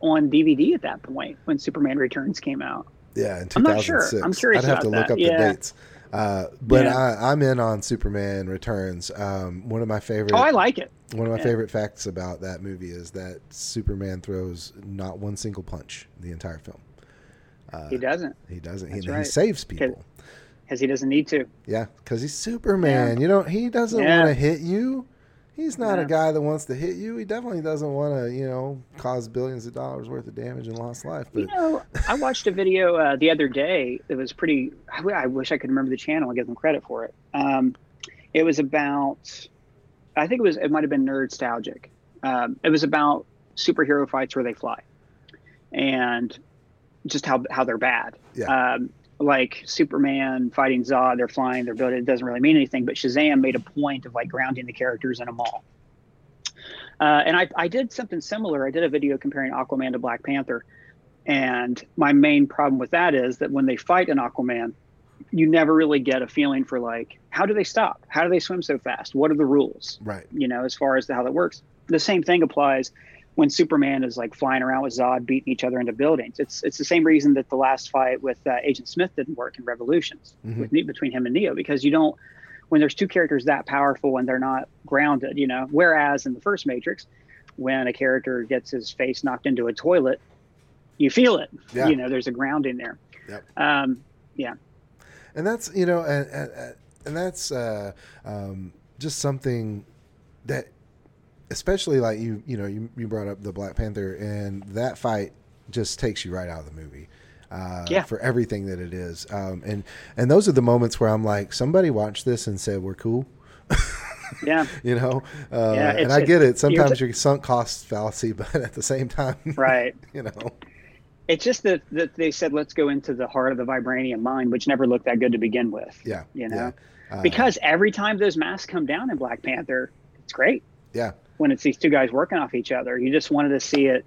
on DVD at that point when Superman Returns came out. Yeah, in 2006. I'm not sure. I'm curious I'd have to about look that. up Yeah. the dates. Uh, but Yeah. I, I'm in on Superman Returns. Um, one of my favorite Oh, I like it. one of my yeah. favorite facts about that movie is that Superman throws not one single punch the entire film. Uh, He doesn't, He doesn't. He, That's he saves people. because he doesn't need to. Yeah, because he's Superman. You know, he doesn't Yeah. want to hit you. He's not a guy that wants to hit you. He definitely doesn't want to, you know, cause billions of dollars worth of damage and lost life. But You know, I watched a video uh, the other day. It was pretty. I wish I could remember the channel and give them credit for it. Um, it was about. I think it was. It might have been Nerdstalgic. Um, it was about superhero fights where they fly, and just how how they're bad. Yeah. Um, like Superman fighting Zod, they're flying, they're building. It doesn't really mean anything. But Shazam made a point of like grounding the characters in a mall. Uh, and I, I did something similar. I did a video comparing Aquaman to Black Panther. And my main problem with that is that when they fight an Aquaman, you never really get a feeling for like, how do they stop? How do they swim so fast? What are the rules? right, You know, as far as how that works. The same thing applies when Superman is like flying around with Zod, beating each other into buildings. It's it's the same reason that the last fight with uh, Agent Smith didn't work in Revolutions Mhm. with between him and Neo because you don't when there's two characters that powerful and they're not grounded, you know. Whereas in the first Matrix, when a character gets his face knocked into a toilet, you feel it. Yeah. You know, there's a grounding there. Yep. Um, yeah. and that's you know, and and, and that's uh, um, just something that, especially like you, you know, you you brought up the Black Panther, and that fight just takes you right out of the movie. Uh, Yeah. For everything that it is, um, and and those are the moments where I'm like, somebody watched this and said we're cool. yeah, you know uh, Yeah, and i get it sometimes you're sunk cost fallacy but at the same time right. you know It's just that, that they said let's go into the heart of the vibranium mine, which never looked that good to begin with. yeah You know, yeah. Uh, because every time those masks come down in Black Panther, it's great. yeah When it's these two guys working off each other, you just wanted to see it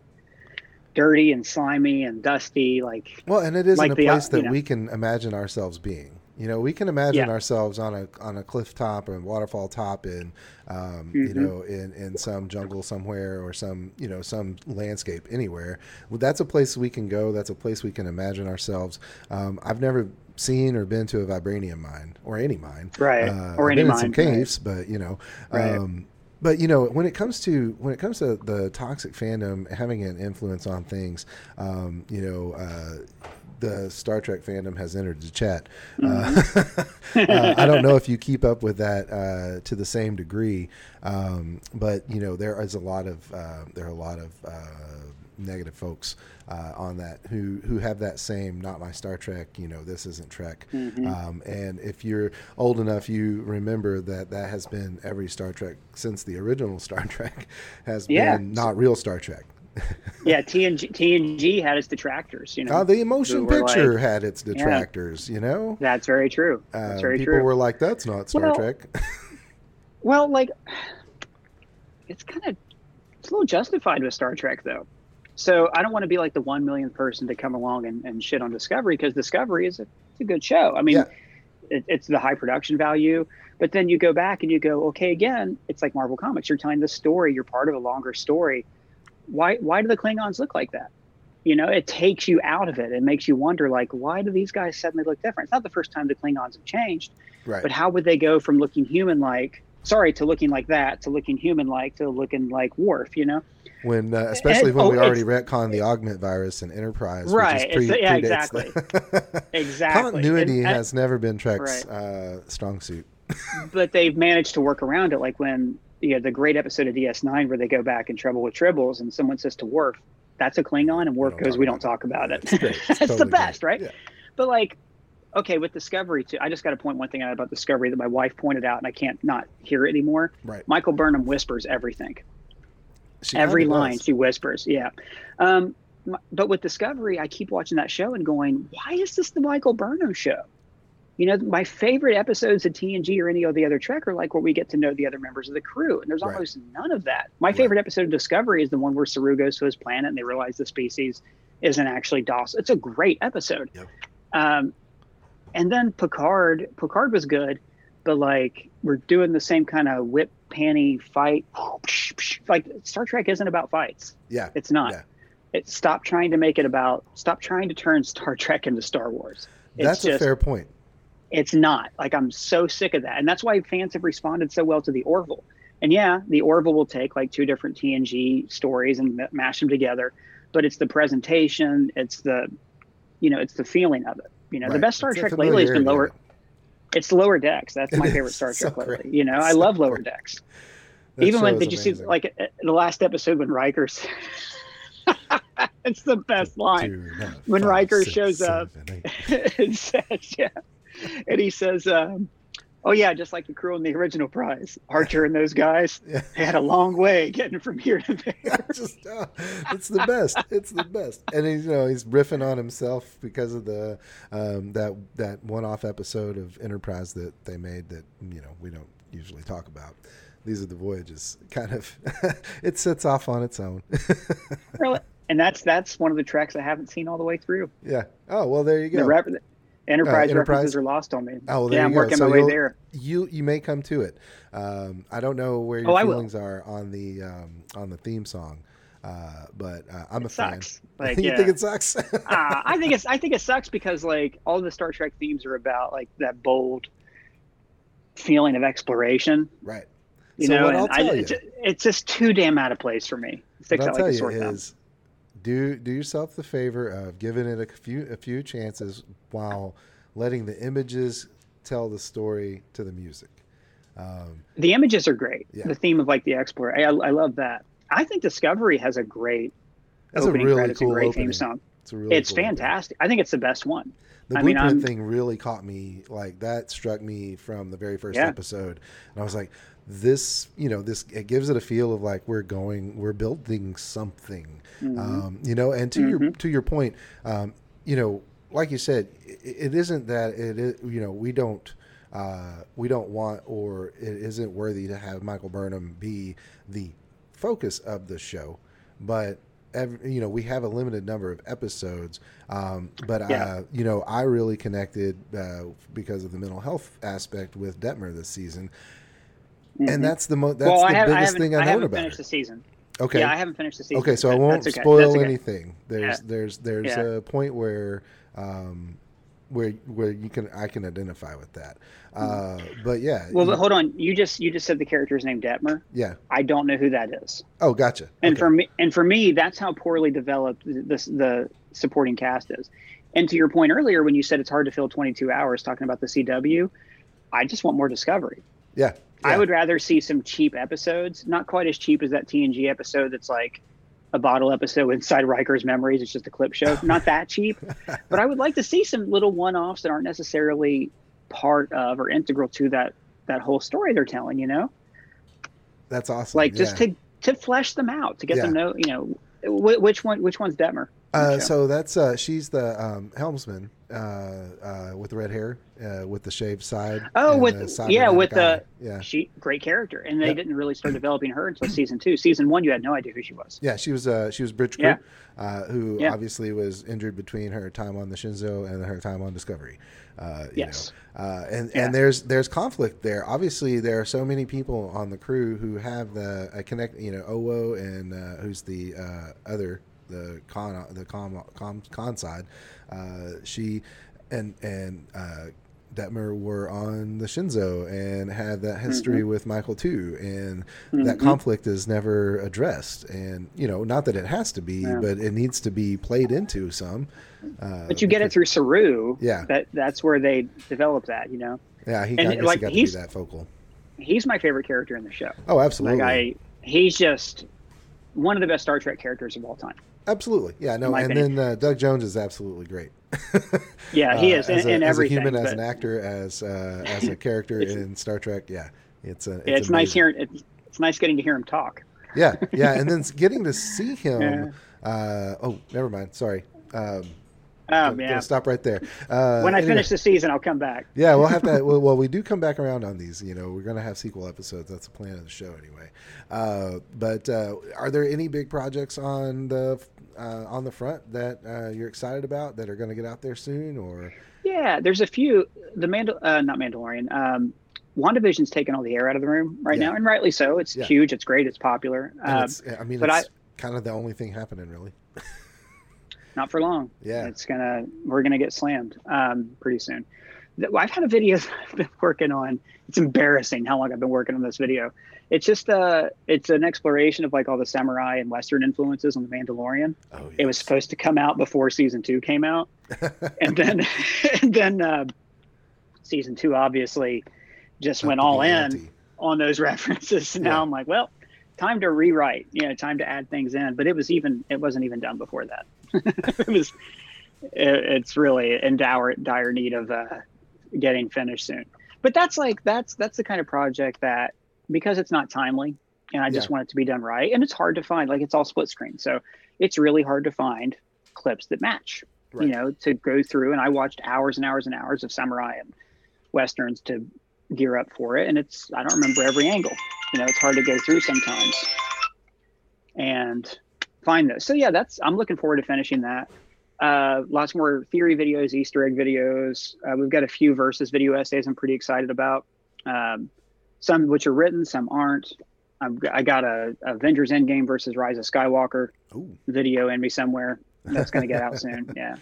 dirty and slimy and dusty, like well and it is like in a the, uh, place that you know. we can imagine ourselves being you know we can imagine Yeah. ourselves on a on a cliff top or a waterfall top in um, you Mhm. know in in some jungle somewhere or some you know some landscape anywhere well, that's a place we can go that's a place we can imagine ourselves um, i've never seen or been to a vibranium mine or any mine right Uh, or I've any been in mine. some right. caves, but you know, Right. um, but you know, when it comes to when it comes to the toxic fandom having an influence on things, um, you know. Uh, the Star Trek fandom has entered the chat. Mm-hmm. Uh, uh, I don't know if you keep up with that uh, to the same degree, um, but you know there is a lot of uh, there are a lot of uh, negative folks uh, on that who who have that same not my Star Trek. You know this isn't Trek. Mhm. Um, and if you're old enough, you remember that that has been every Star Trek since the original Star Trek has Yeah. been not real Star Trek. yeah, TNG TNG had its detractors. You know, Uh, the motion picture like- had its detractors, you know? that's very true. Uh, That's very people true. were like, that's not Star Well, Trek. Well, like it's kind of it's a little justified with Star Trek though. So I don't want to be like the one millionth person to come along and, and shit on Discovery because Discovery is a, it's a good show. I mean, Yeah. it, it's the high production value, but then you go back and you go, okay, again, it's like Marvel Comics. You're telling the story. You're part of a longer story. Why why do the Klingons look like that? You know, it takes you out of it. It makes you wonder, like, why do these guys suddenly look different? It's not the first time the Klingons have changed, Right. but how would they go from looking human like, sorry, to looking like that, to looking human like, to looking like Worf? You know, when uh, especially when oh, we already retconned the augment virus and Enterprise, Right, Which is it's- yeah, predates exactly. exactly. Continuity And- and- has never been Trek's uh, strong suit. but they've managed to work around it. Like when you know the great episode of DS9 where they go back in trouble with tribbles, and someone says to Worf, "That's a Klingon," and Worf goes, "We don't talk about it." It's. It's That's totally the best, great. right? Yeah. But like, okay, with Discovery too, I just got to point one thing out about Discovery that my wife pointed out, and I can't not hear it anymore. Right. Michael Burnham whispers everything. She Every line does. she whispers. Yeah. Um, but with Discovery, I keep watching that show and going, why is this the Michael Burnham show? You know, my favorite episodes of TNG or any of the other Trek are like where we get to know the other members of the crew, and there's Right. almost none of that. My favorite episode of Discovery is the one where Saru goes to his planet and they realize the species isn't actually DOS. It's a great episode. Yep. Um, and then Picard, Picard was good, but like we're doing the same kind of whip panty fight. Like Star Trek isn't about fights. Yeah. It's not. Yeah. It stop trying to make it about. Stop trying to turn Star Trek into Star Wars. It's That's a fair point. It's not. Like I'm so sick of that, and that's why fans have responded so well to the Orville. And yeah, the Orville will take like two different TNG stories and mash them together, but it's the presentation, it's the, you know, it's the feeling of it. You know, the best Star It's Trek lately has been lower. It's lower decks. That's my favorite Star so Trek lately. great. You know, I So love lower great. decks. That Even when did you amazing. see like uh, the last episode when Riker's? it's the best line. Two, nine, when five, Riker six, shows up. seven, eight. it says, yeah, and he says, um, "Oh yeah, just like the crew in the original prize, Archer and those guys, Yeah. they had a long way getting from here to there." just uh, it's the best. It's the best. And he's you know he's riffing on himself because of the um, that that one off episode of Enterprise that they made that you know we don't usually talk about. These are the voyages. Kind of, it sets off on its own. Really? and that's that's one of the tracks I haven't seen all the way through. yeah. Oh well, there you go. The Enterprise, Enterprise? references are lost on me. Oh, well, yeah, I'm you working So my way there. you you may come to it. Um, I don't know where your Oh, feelings are on the um, on the theme song, uh, but uh, I'm a It fan. sucks. Like, you yeah. think it sucks? uh, I think it's I think it sucks because like all the Star Trek themes are about like that bold feeling of exploration. right. You So know, what and I'll tell it's, you- it's just too damn out of place for me. It sticks out tell like a you sore thumb. Do do yourself the favor of giving it a few a few chances while letting the images tell the story to the music. Um, The images are great. Yeah. The theme of like the explorer, I, I love that. I think Discovery has a great That's a really credits cool and great opening. theme song. it's a really it's cool opening. fantastic. I think it's the best one. The I blueprint I'm- thing really caught me. Like that struck me from the very first Yeah. episode, and I was like, "This, you know, this it gives it a feel of like we're going, we're building something." Mhm. um, you know and to your Mhm. to your point um, you know like you said it, it isn't that it is you know we don't uh, we don't want or it isn't worthy to have michael burnham be the focus of the show but every, you know we have a limited number of episodes um, but Yeah. uh, you know i really connected uh, because of the mental health aspect with detmer this season Mhm. and that's the mo- that's well, the have, biggest haven't, thing i, I know haven't about finished it the season. okay Yeah, I haven't finished the season. Okay, so I won't okay. spoil okay. anything. There's there's there's Yeah. a point where um where where you can I can identify with that. Uh but yeah. Well, but hold on. You just you just said the character's name Detmer. yeah. I don't know who that is. Oh, gotcha. And Okay. for me, and for me, that's how poorly developed this the supporting cast is. And to your point earlier, when you said it's hard to fill 22 hours talking about the CW, I just want more discovery. yeah. I would rather see some cheap episodes, not quite as cheap as that TNG episode that's like a bottle episode inside Riker's memories. It's just a clip show. Not that cheap, but I would like to see some little one-offs that aren't necessarily part of or integral to that that whole story they're telling. You know, That's awesome. like just yeah. to to flesh them out to get them know. You know, which one which one's Detmer? Uh, so that's uh, she's the um, helmsman, with the red hair, uh, with the shaved side. Oh, with the yeah, with the yeah, she great character, and they Yep. didn't really start developing her until season two. Season one, you had no idea who she was. yeah. She was uh, she was bridge crew, Yeah. uh, who Yeah. obviously was injured between her time on the Shenzhou and her time on Discovery. Uh, you Yes. know, uh, and Yeah. and there's there's conflict there. Obviously, there are so many people on the crew who have the uh, connect. You know, Owo and uh, who's the uh, other the con the com, com con side. Uh, she and and uh, Detmer were on the Shenzhou and had that history with Michael too, and that Mhm. conflict is never addressed. And you know, not that it has to be, Yeah. but it needs to be played into some. Uh, But you get it through Saru. Yeah. That that's where they develop that. You know, Yeah, he and, I guess like, he got to be that focal. he's my favorite character in the show. Oh, absolutely. Like I, he's just one of the best Star Trek characters of all time. Absolutely, yeah, no, and opinion. then uh, Doug Jones is absolutely great. Yeah, he Uh, is in, as a, in as a human, as an actor, as uh, as a character in Star Trek. Yeah, it's a, it's, it's, nice hearing. It's, it's nice getting to hear him talk. Yeah, yeah, and then getting to see him. Yeah. Uh, oh, never mind. Sorry. Um, Um, yeah. stop right there. Uh, When I anyway. finish the season, I'll come back. Yeah, we'll have to. well, well, we do come back around on these. You know, we're going to have sequel episodes. That's the plan of the show, anyway. Uh, but uh, are there any big projects on the uh, on the front that uh, you're excited about that are going to get out there soon? Or Yeah, there's a few. The Mandal, uh, not Mandalorian. Um, WandaVision's taken all the air out of the room right Yeah. now, and rightly so. It's Yeah. huge. It's great. It's popular. Um, it's, I mean, but it's kind of the only thing happening, really. not for long. Yeah. it's gonna. We're gonna get slammed um, pretty soon. I've had a video I've been working on. It's embarrassing how long I've been working on this video. It's just uh it's an exploration of like all the samurai and Western influences on the Mandalorian. Oh, It was supposed to come out before season two came out, and then and then uh, season two obviously just went all in on those references. Now Yeah. I'm like, well, time to rewrite. You know, time to add things in. But it was even it wasn't even done before that. it was. It, it's really in dire dire need of uh, getting finished soon. But that's like that's that's the kind of project that because it's not timely and I just Yeah. want it to be done right and it's hard to find like it's all split screen so it's really hard to find clips that match Right. you know to go through and I watched hours and hours and hours of samurai and westerns to gear up for it and it's I don't remember every angle you know it's hard to go through sometimes and find those so yeah that's I'm looking forward to finishing that uh, lots more theory videos, Easter egg videos. Uh, we've got a few versus video essays I'm pretty excited about. Um, some which are written, some aren't. I've, got- I got a Avengers Endgame versus Rise of Skywalker Ooh, video in me somewhere. That's going to get out soon. Yeah.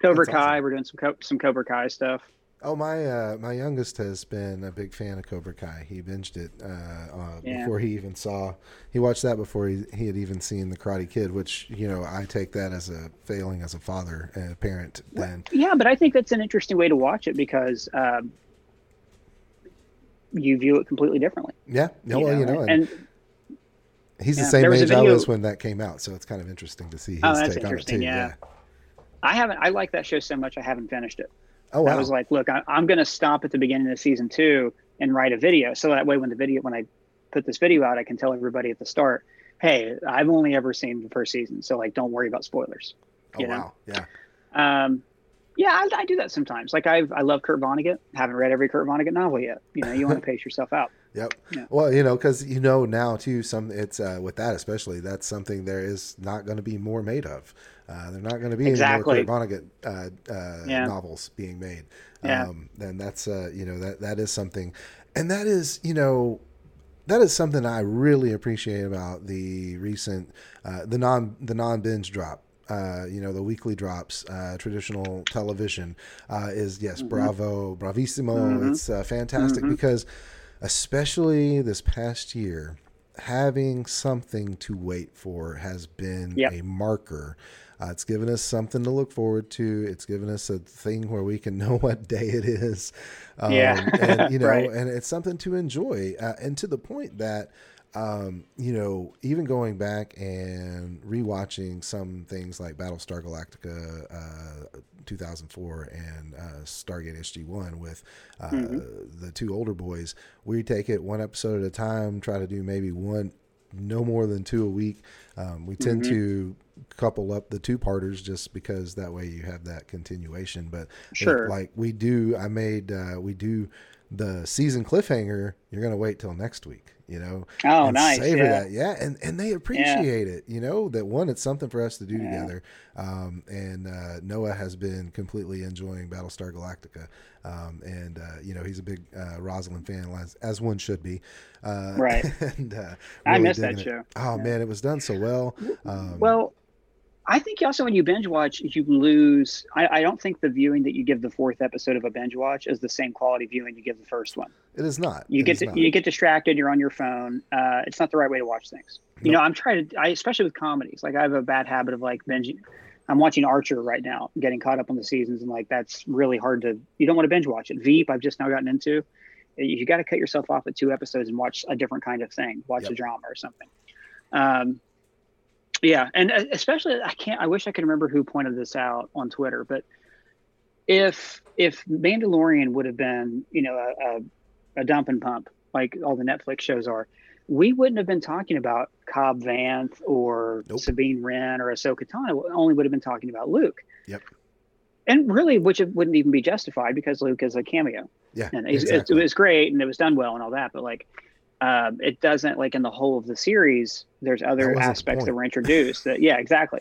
Cobra That's Kai. awesome. We're doing some some Cobra Kai stuff. Oh my! Uh, my youngest has been a big fan of Cobra Kai. He binged it uh, uh, Yeah. before he even saw. He watched that before he, he had even seen the Karate Kid, which you know I take that as a failing as a father and a parent. Then Yeah, but I think that's an interesting way to watch it because um, you view it completely differently. yeah, no, well, you know, and, and he's yeah, the same there was a age I was when that came out, so it's kind of interesting to see his Oh, take on it interesting, too. yeah. I haven't. I like that show so much. I haven't finished it. Oh wow. I was like, look, I, I'm going to stop at the beginning of season two and write a video, so that way when the video when I put this video out, I can tell everybody at the start, hey, I've only ever seen the first season, so like, don't worry about spoilers. oh you know? wow. Yeah. Um, yeah, I, I do that sometimes. Like I've, I love Kurt Vonnegut. Haven't read every Kurt Vonnegut novel yet. You know, you want to pace yourself out. Yep. Yeah. Well, you know, because you know now too, some it's uh, with that especially that's something there is not going to be more made of. Uh, they're not going to be Exactly. any more Kurt Vonnegut uh, uh, Yeah. novels being made. Yeah. Um, then that's uh, you know that that is something, and that is you know that is something I really appreciate about the recent uh, the non the non binge drop. Uh, you know the weekly drops, uh, traditional television uh, is yes, Mm-hmm. bravo, bravissimo. Mhm. It's uh, fantastic Mhm. because, especially this past year, having something to wait for has been Yep. a marker. Uh, it's given us something to look forward to. It's given us a thing where we can know what day it is. Um, Yeah. and you know, Right. and it's something to enjoy. Uh, and to the point that, um, you know, even going back and rewatching some things like Battlestar Galactica, uh, 2004 and uh, Stargate SG1 with uh, Mhm. the two older boys, we take it one episode at a time, try to do maybe one no more than two a week. Um, we tend Mm-hmm. to couple up the two parters just because that way you have that continuation. But it- Sure. like we do, I made uh, we do the season cliffhanger. You're gonna wait till next week, you know. Oh, nice. Savor yeah. that, yeah, and and they appreciate it. You know that one, it's something for us to do Yeah. together. Um, and uh, Noah has been completely enjoying Battlestar Galactica, um, and uh, you know he's a big uh, Roslin fan, as, as one should be. Uh, Right. and uh, I really missed that it. show. Oh Yeah. man, it was done so well. Um, Well, I think also when you binge watch, you lose. I, I don't think the viewing that you give the fourth episode of a binge watch is the same quality viewing you give the first one. it is not. You It get to, not. you get distracted. You're on your phone. Uh, it's not the right way to watch things. You know, I'm trying to. I especially with comedies. Like I have a bad habit of like binging. I'm watching Archer right now, getting caught up on the seasons, and like that's really hard to. You don't want to binge watch it. Veep, I've just now gotten into. You got to cut yourself off at two episodes and watch a different kind of thing. Watch Yep. a drama or something. Um, yeah, and uh, especially I can't. I wish I could remember who pointed this out on Twitter, but if if Mandalorian would have been, you know, a, a, a dump and pump like all the Netflix shows are, we wouldn't have been talking about Cobb Vanth or Nope. Sabine Wren or Ahsoka Tano. We Only would have been talking about Luke. Yep. And really, which it wouldn't even be justified because Luke is a cameo, Yeah, and exactly. it, it was great and it was done well and all that. But like, um, it doesn't like in the whole of the series. There's other aspects that were introduced. that yeah, exactly.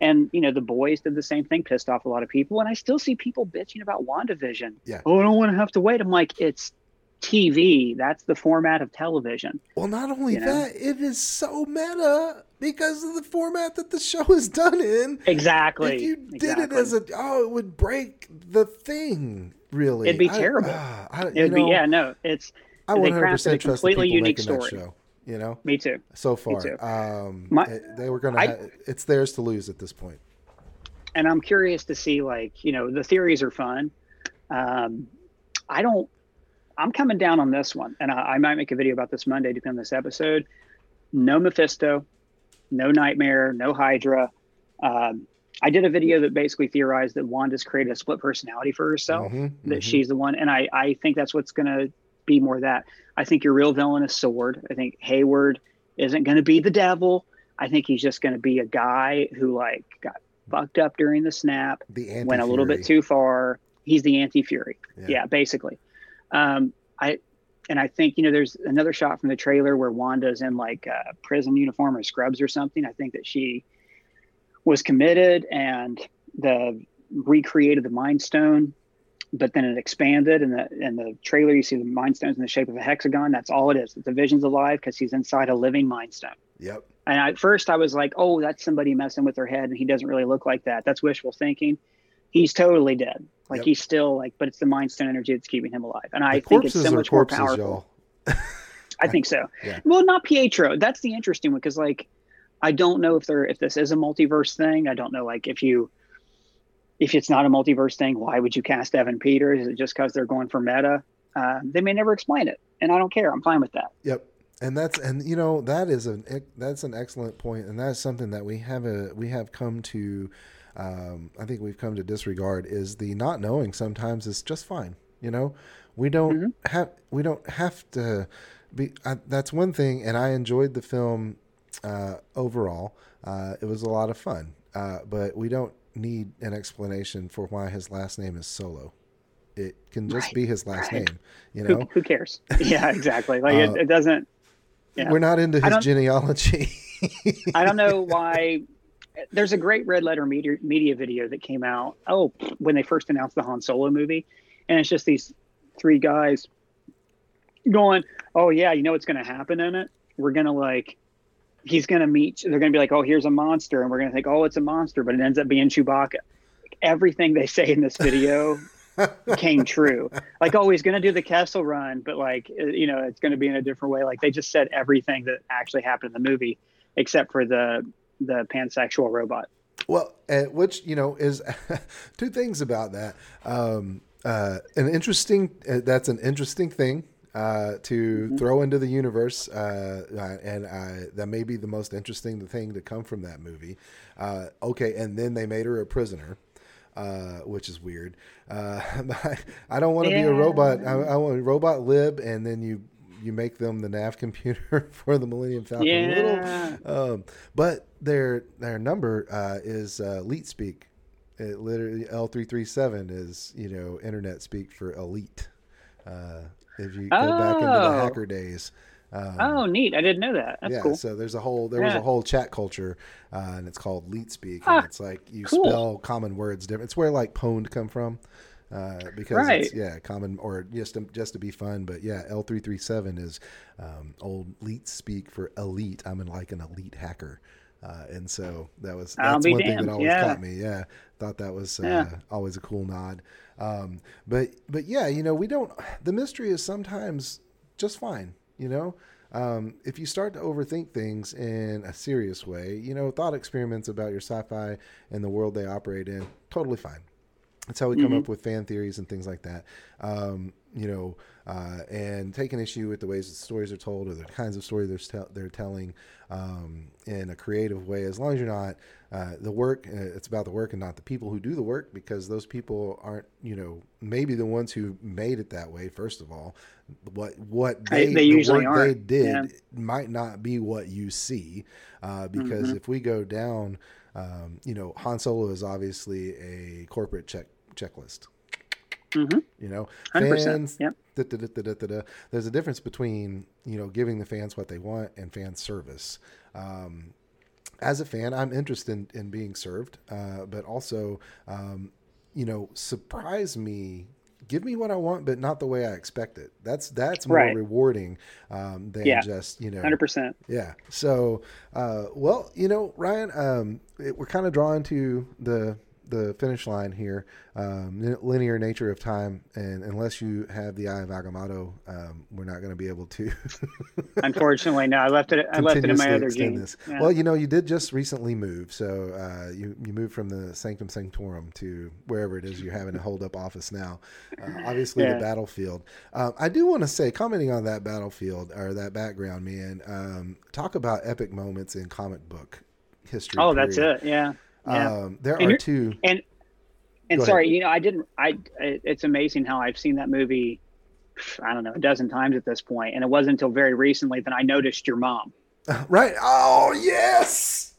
And you know, the boys did the same thing, pissed off a lot of people, and I still see people bitching about WandaVision. Yeah. Oh, I don't want to have to wait. I'm like, it's TV. That's the format of television. Well, not only You know? that, it is so meta because of the format that the show is done in. Exactly. If you did exactly. it as a oh, it would break the thing. Really, It'd be I- terrible. ah, I, it would be yeah, no, it's I they 100% a trust the completely people unique making that story. show. You know, me too. so far, too. um, My- they were gonna. I- ha- it's theirs to lose at this point. and I'm curious to see like you know the theories are fun. Um, I don't. I'm coming down on this one, and I, I might make a video about this Monday, depending on this episode. No Mephisto, no Nightmare, no Hydra. Um, I did a video that basically theorized that Wanda's created a split personality for herself. Mhm, That mhm. she's the one, and I I think that's what's going to be more that. I think your real villain is Sword. I think Hayward isn't going to be the devil. I think he's just going to be a guy who like got fucked up during the snap, the went a little bit too far. He's the anti-Fury. Yeah. Yeah, basically. Um, I and I think you know there's another shot from the trailer where Wanda's in like a prison uniform or scrubs or something. I think that she was committed and the recreated the Mind Stone, but then it expanded. And the in the trailer you see the Mind Stone's in the shape of a hexagon. That's all it is. The Vision's alive because he's inside a living Mind Stone. Yep. And at first I was like, oh, that's somebody messing with their head, and he doesn't really look like that. That's wishful thinking. He's totally dead. Like Yep. he's still like, but it's the mind stone energy that's keeping him alive. And I think it's so much more powerful. I think so. Yeah. Well, not Pietro. That's the interesting one because like I don't know if they're if this is a multiverse thing. I don't know like if you if it's not a multiverse thing, why would you cast Evan Peters? Is it just because they're going for meta? Uh, they may never explain it, and I don't care. I'm fine with that. Yep. And that's and you know that is an that's an excellent point, and that's something that we have a we have come to, um, I think we've come to disregard is the not knowing sometimes is just fine. You know, we don't Mhm. have we don't have to be. I, that's one thing, and I enjoyed the film uh, overall. Uh, it was a lot of fun, uh, but we don't need an explanation for why his last name is Solo. It can just Right, be his last right. name. You know, who cares? yeah, exactly. Like Uh, it, it doesn't. Yeah. we're not into his don't- genealogy. I don't know why. There's a great red letter media, media video that came out. Oh, when they first announced the Han Solo movie, and it's just these three guys going, "Oh yeah, you know what's going to happen in it? We're gonna like, he's gonna meet. They're gonna be like, oh, here's a monster, and we're gonna think, oh, it's a monster, but it ends up being Chewbacca. Everything they say in this video came true. Like, oh, he's going to do the Kessel run, but like, uh, you know, it's going to be in a different way. Like, they just said everything that actually happened in the movie, except for the the pansexual robot. Well, uh, which you know is two things about that. Um, uh, an interesting uh, that's an interesting thing uh, to Mhm. throw into the universe, uh, uh, and uh, that may be the most interesting thing to come from that movie. Uh, okay, and then they made her a prisoner. Uh, which is weird. Uh, I don't want to be a robot. I, I want a robot lib, and then you you make them the nav computer for the Millennium Falcon. Yeah. Little, um, but their their number uh, is uh, elite speak. It literally L three three seven is you know internet speak for elite. Uh, if you go back into the Oh. hacker days. Um, Oh, neat! I didn't know that. That's yeah, cool. so there's a whole there was a whole chat culture, uh, and it's called Leet Speak, and it's like you Cool. spell common words different. It's where like pwned come from, uh, because Right. it's yeah common or just to, just to be fun. But yeah, L three three seven is um, old Leet Speak for elite. I'm in like an elite hacker. Uh, and so that was that's one thing that always yeah. caught me. Yeah, thought that was uh, Yeah. always a cool nod. Um, but but yeah, you know, we don't. The mystery is sometimes just fine. You know, um, if you start to overthink things in a serious way, you know, thought experiments about your sci-fi and the world they operate in, totally fine. That's how we come Mhm. up with fan theories and things like that. Um, you know, uh, and take an issue with the ways the stories are told or the kinds of story they're, tell- they're telling um, in a creative way. As long as you're not uh, the work, uh, it's about the work and not the people who do the work, because those people aren't, you know, maybe the ones who made it that way. First of all, what what They- they, they the usually work they aren't, did yeah. might not be what you see, uh, because Mhm. if we go down, um, you know, Han Solo is obviously a corporate check checklist. hmm You know, fans. Yep. da, da, da. There's a difference between you know giving the fans what they want and fan service. Um, as a fan, I'm interested in, in being served, uh, but also, um, you know, surprise me. Give me what I want, but not the way I expect it. That's that's more Right. rewarding um, than Yeah. just you know Hundred percent. yeah. So, uh, well, you know, Ryan, um, it, we're kind of drawing to the the finish line here. Um, linear nature of time, and unless you have the eye of Agamotto, um, we're not going to be able to. Unfortunately, no. I left it. I left it in my other gene. this. Yeah. Well, you know, you did just recently move, so uh, you you moved from the Sanctum Sanctorum to wherever it is you're having a hold up office now. Uh, obviously, Yeah. the battlefield. Um, I do want to say, commenting on that battlefield or that background, man. Um, talk about epic moments in comic book history. oh, that's it. Yeah. Yeah. Um, there And are two. and and Go sorry, you know, I didn't. I. It's amazing how I've seen that movie. I don't know, a dozen times at this point, and it wasn't until very recently that I noticed your mom. Right. Oh yes,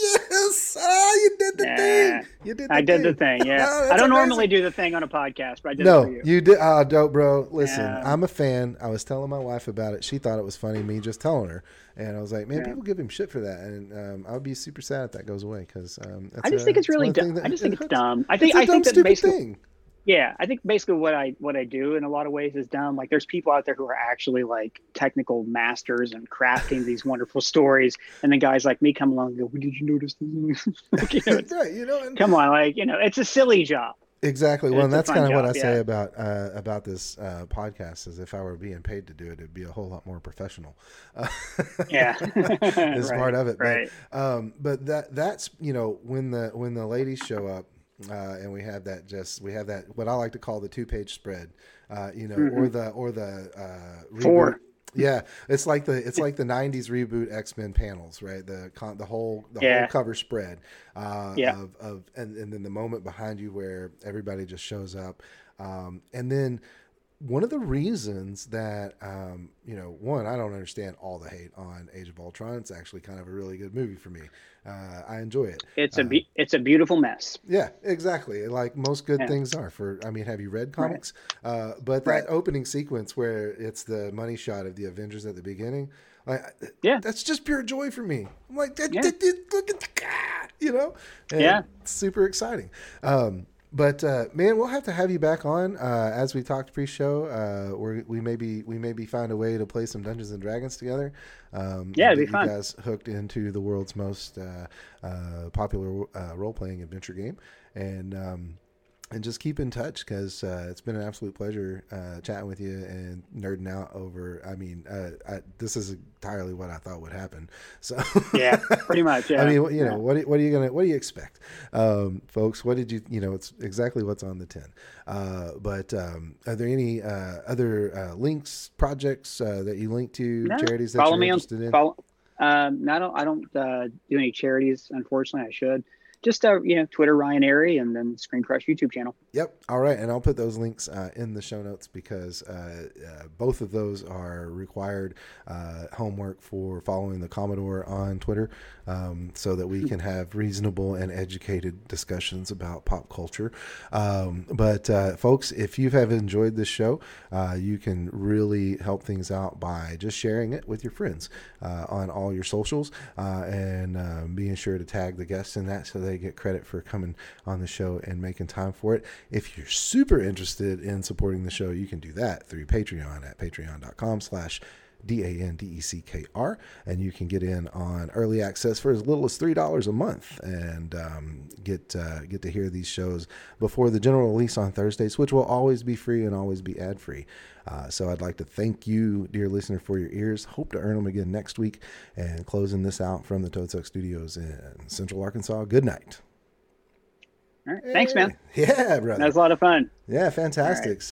yes. Ah, you did the thing. You did. The I did the thing. thing. Yeah. I don't amazing. normally do the thing on a podcast, but I did No, it for you. you did. Ah, dope, bro. Listen, Yeah. I'm a fan. I was telling my wife about it. She thought it was funny, me just telling her. And I was like, man, Yeah. people give him shit for that. And um, I would be super sad if that goes away because um, I just think it's really dumb. I just think it's dumb. I think It's a I dumb, think that stupid basically thing. Yeah i think basically what i what i do in a lot of ways is dumb like there's people out there who are actually like technical masters and crafting these wonderful stories and then guys like me come along and go well, did you notice this Like, you know, right, you know, and come on like you know it's a silly job exactly. Well, and that's kind of what I job, say about uh, about this uh, podcast. Is if I were being paid to do it, it'd be a whole lot more professional. Uh, yeah is Right, part of it. But right Um, but that that's you know when the when the ladies show up, uh, and we have that just we have that what I like to call the two page spread, uh, you know, or the or the uh, reboot. Four. Yeah, it's like the it's like the '90s reboot X Men panels, right? The con- the whole the Yeah. whole cover spread, uh, Yeah. of, of and, and then the moment behind you where everybody just shows up, um, and then one of the reasons that um, you know one I don't understand all the hate on Age of Ultron. It's actually kind of a really good movie for me. Uh, I enjoy it. it's a Uh, be- it's a beautiful mess Yeah, exactly. Like most good Yeah. things are. For I mean, have you read Right. comics? Uh, but that Right. opening sequence where it's the money shot of the Avengers at the beginning, like Yeah. that's just pure joy for me. I'm like, "That- Yeah. that- that- look at you know? Yeah. super exciting. Um, but uh, man, we'll have to have you back on uh, as we talked pre-show. Uh, we we maybe we maybe find a way to play some Dungeons and Dragons together. Um, Yeah, it'd be fun. You guys hooked into the world's most uh, uh, popular uh, role-playing adventure game, and um, and just keep in touch because uh, it's been an absolute pleasure uh, chatting with you and nerding out over. I mean, uh, I, this is entirely what I thought would happen. So yeah pretty much yeah I mean, you know, Yeah. what, what are you gonna, what do you expect, um, folks? What did you, you know, it's exactly what's on the tin. Uh, but um, are there any uh, other uh, links, projects uh, that you link to, No, charities that follow you're me on interested in? follow um no, i don't i don't uh, do any charities unfortunately i should just uh, you know, Twitter Ryan Arey and then Screen Crush YouTube channel. Yep. All right, and I'll put those links uh, in the show notes because uh, uh, both of those are required uh, homework for following the Commodore on Twitter, um, so that we can have reasonable and educated discussions about pop culture. Um, but uh, folks, if you have enjoyed this show, uh, you can really help things out by just sharing it with your friends on all your socials and being sure to tag the guests in that so they get credit for coming on the show and making time for it. If you're super interested in supporting the show, you can do that through Patreon at patreon.com slash D-A-N-D-E-C-K-R, and you can get in on early access for as little as three dollars a month, and um, get uh, get to hear these shows before the general release on Thursdays, which will always be free and always be ad free. Uh, so I'd like to thank you, dear listener, for your ears. Hope to earn them again next week. And closing this out from the Toadsuck Studios in Central Arkansas. Good night. All right. Thanks, man. Yeah, brother. That was a lot of fun. Yeah, fantastic. Right.